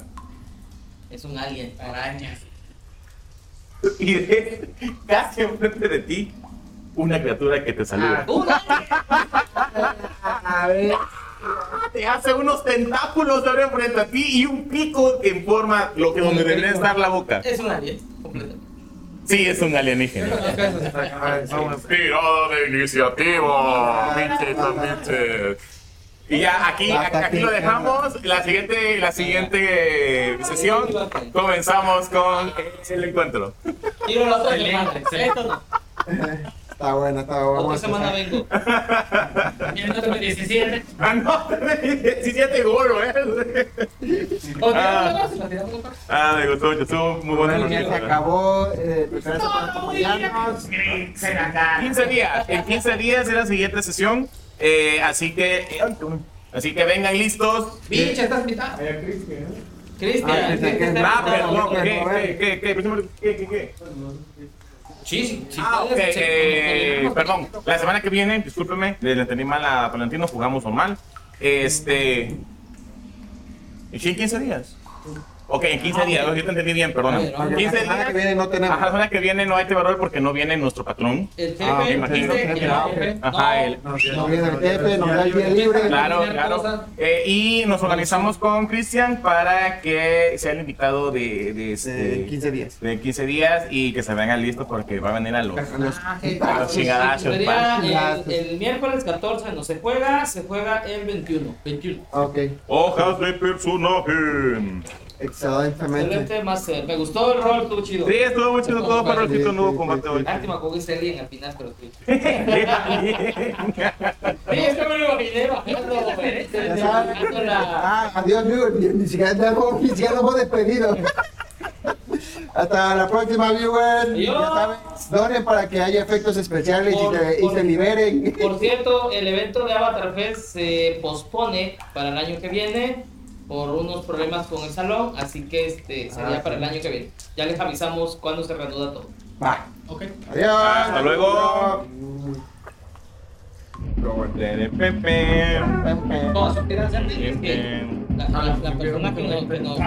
Es un alien. Arañas. y ves casi enfrente de ti una criatura que te saluda. ¡Un alien! A ver. Te hace unos tentáculos de ahora frente a ti y un pico que en forma lo que donde debería estar la boca. Es un alien. completamente. Sí, es un alienígena. Tirada de iniciativa. Y ya aquí, aquí lo dejamos. La siguiente, la siguiente sesión comenzamos con el encuentro. Tiro la otra Excelente, excelente. Está buena, está buena. Otra semana vengo. Minuto 17. Ah, no, 17 golo, eh. Ah. Ah, me gustó mucho, estuvo muy bueno. Bueno, ya se acabó. Eh, prepararse para apoyarnos. 15 días. En 15 días es la siguiente sesión. Eh, así que. Así que vengan listos. Bicha, estás mitad. Cristian. Ah, Cristian, ¿qué? Ah, perdón, ¿qué, qué, qué, qué, qué, qué, qué? Sí, sí, sí. Ah, ok, puedes, sí, eh, perdón. La semana que viene, discúlpeme, le entendí mal a Valentino, jugamos normal. Este. ¿En 15 días? Ok, en 15 días, yo te entendí bien, perdona. Oye, no, 15 La semana que viene no tenemos. Ajá, la semana que viene no hay Tebarol porque no viene nuestro patrón. El jefe. Ah, me imagino. dice que Ah, no. ok. Ajá, el- Nos viene el jefe, nos da el día libre. Claro, claro. Eh, y nos organizamos con Cristian para que sea el invitado de, de, este, Eh, 15 días. de 15 días y que se vengan listos porque va a venir a los, Los- a los chingadazos. Sería pa. el, el miércoles 14 no se juega, se juega el 21. 21. Ok, Hojas de personaje. Excelentemente. Excelente, Master. Me gustó el rol, estuvo chido. Sí, estuvo muy chido todo para el nuevo sí, combate sí, hoy. Lástima con ese alien al final, pero sí. Sí, es que me lo imaginé bajando, la... Ah, adiós, viewer. Ni siquiera hemos despedido. Hasta la próxima, viewers. Ya saben, donen para que haya efectos especiales y, Por- y por- se liberen. Por cierto, el evento de Avatar Fest se pospone para el año que viene por unos problemas con el salón, así que este sería Ah, para el año que viene. Ya les avisamos cuándo se reanuda todo. Va. Ok. Adiós. Hasta luego. Pepe. No, eso quiere hacer Bien, que bien. la, la- la persona que nos, que nos-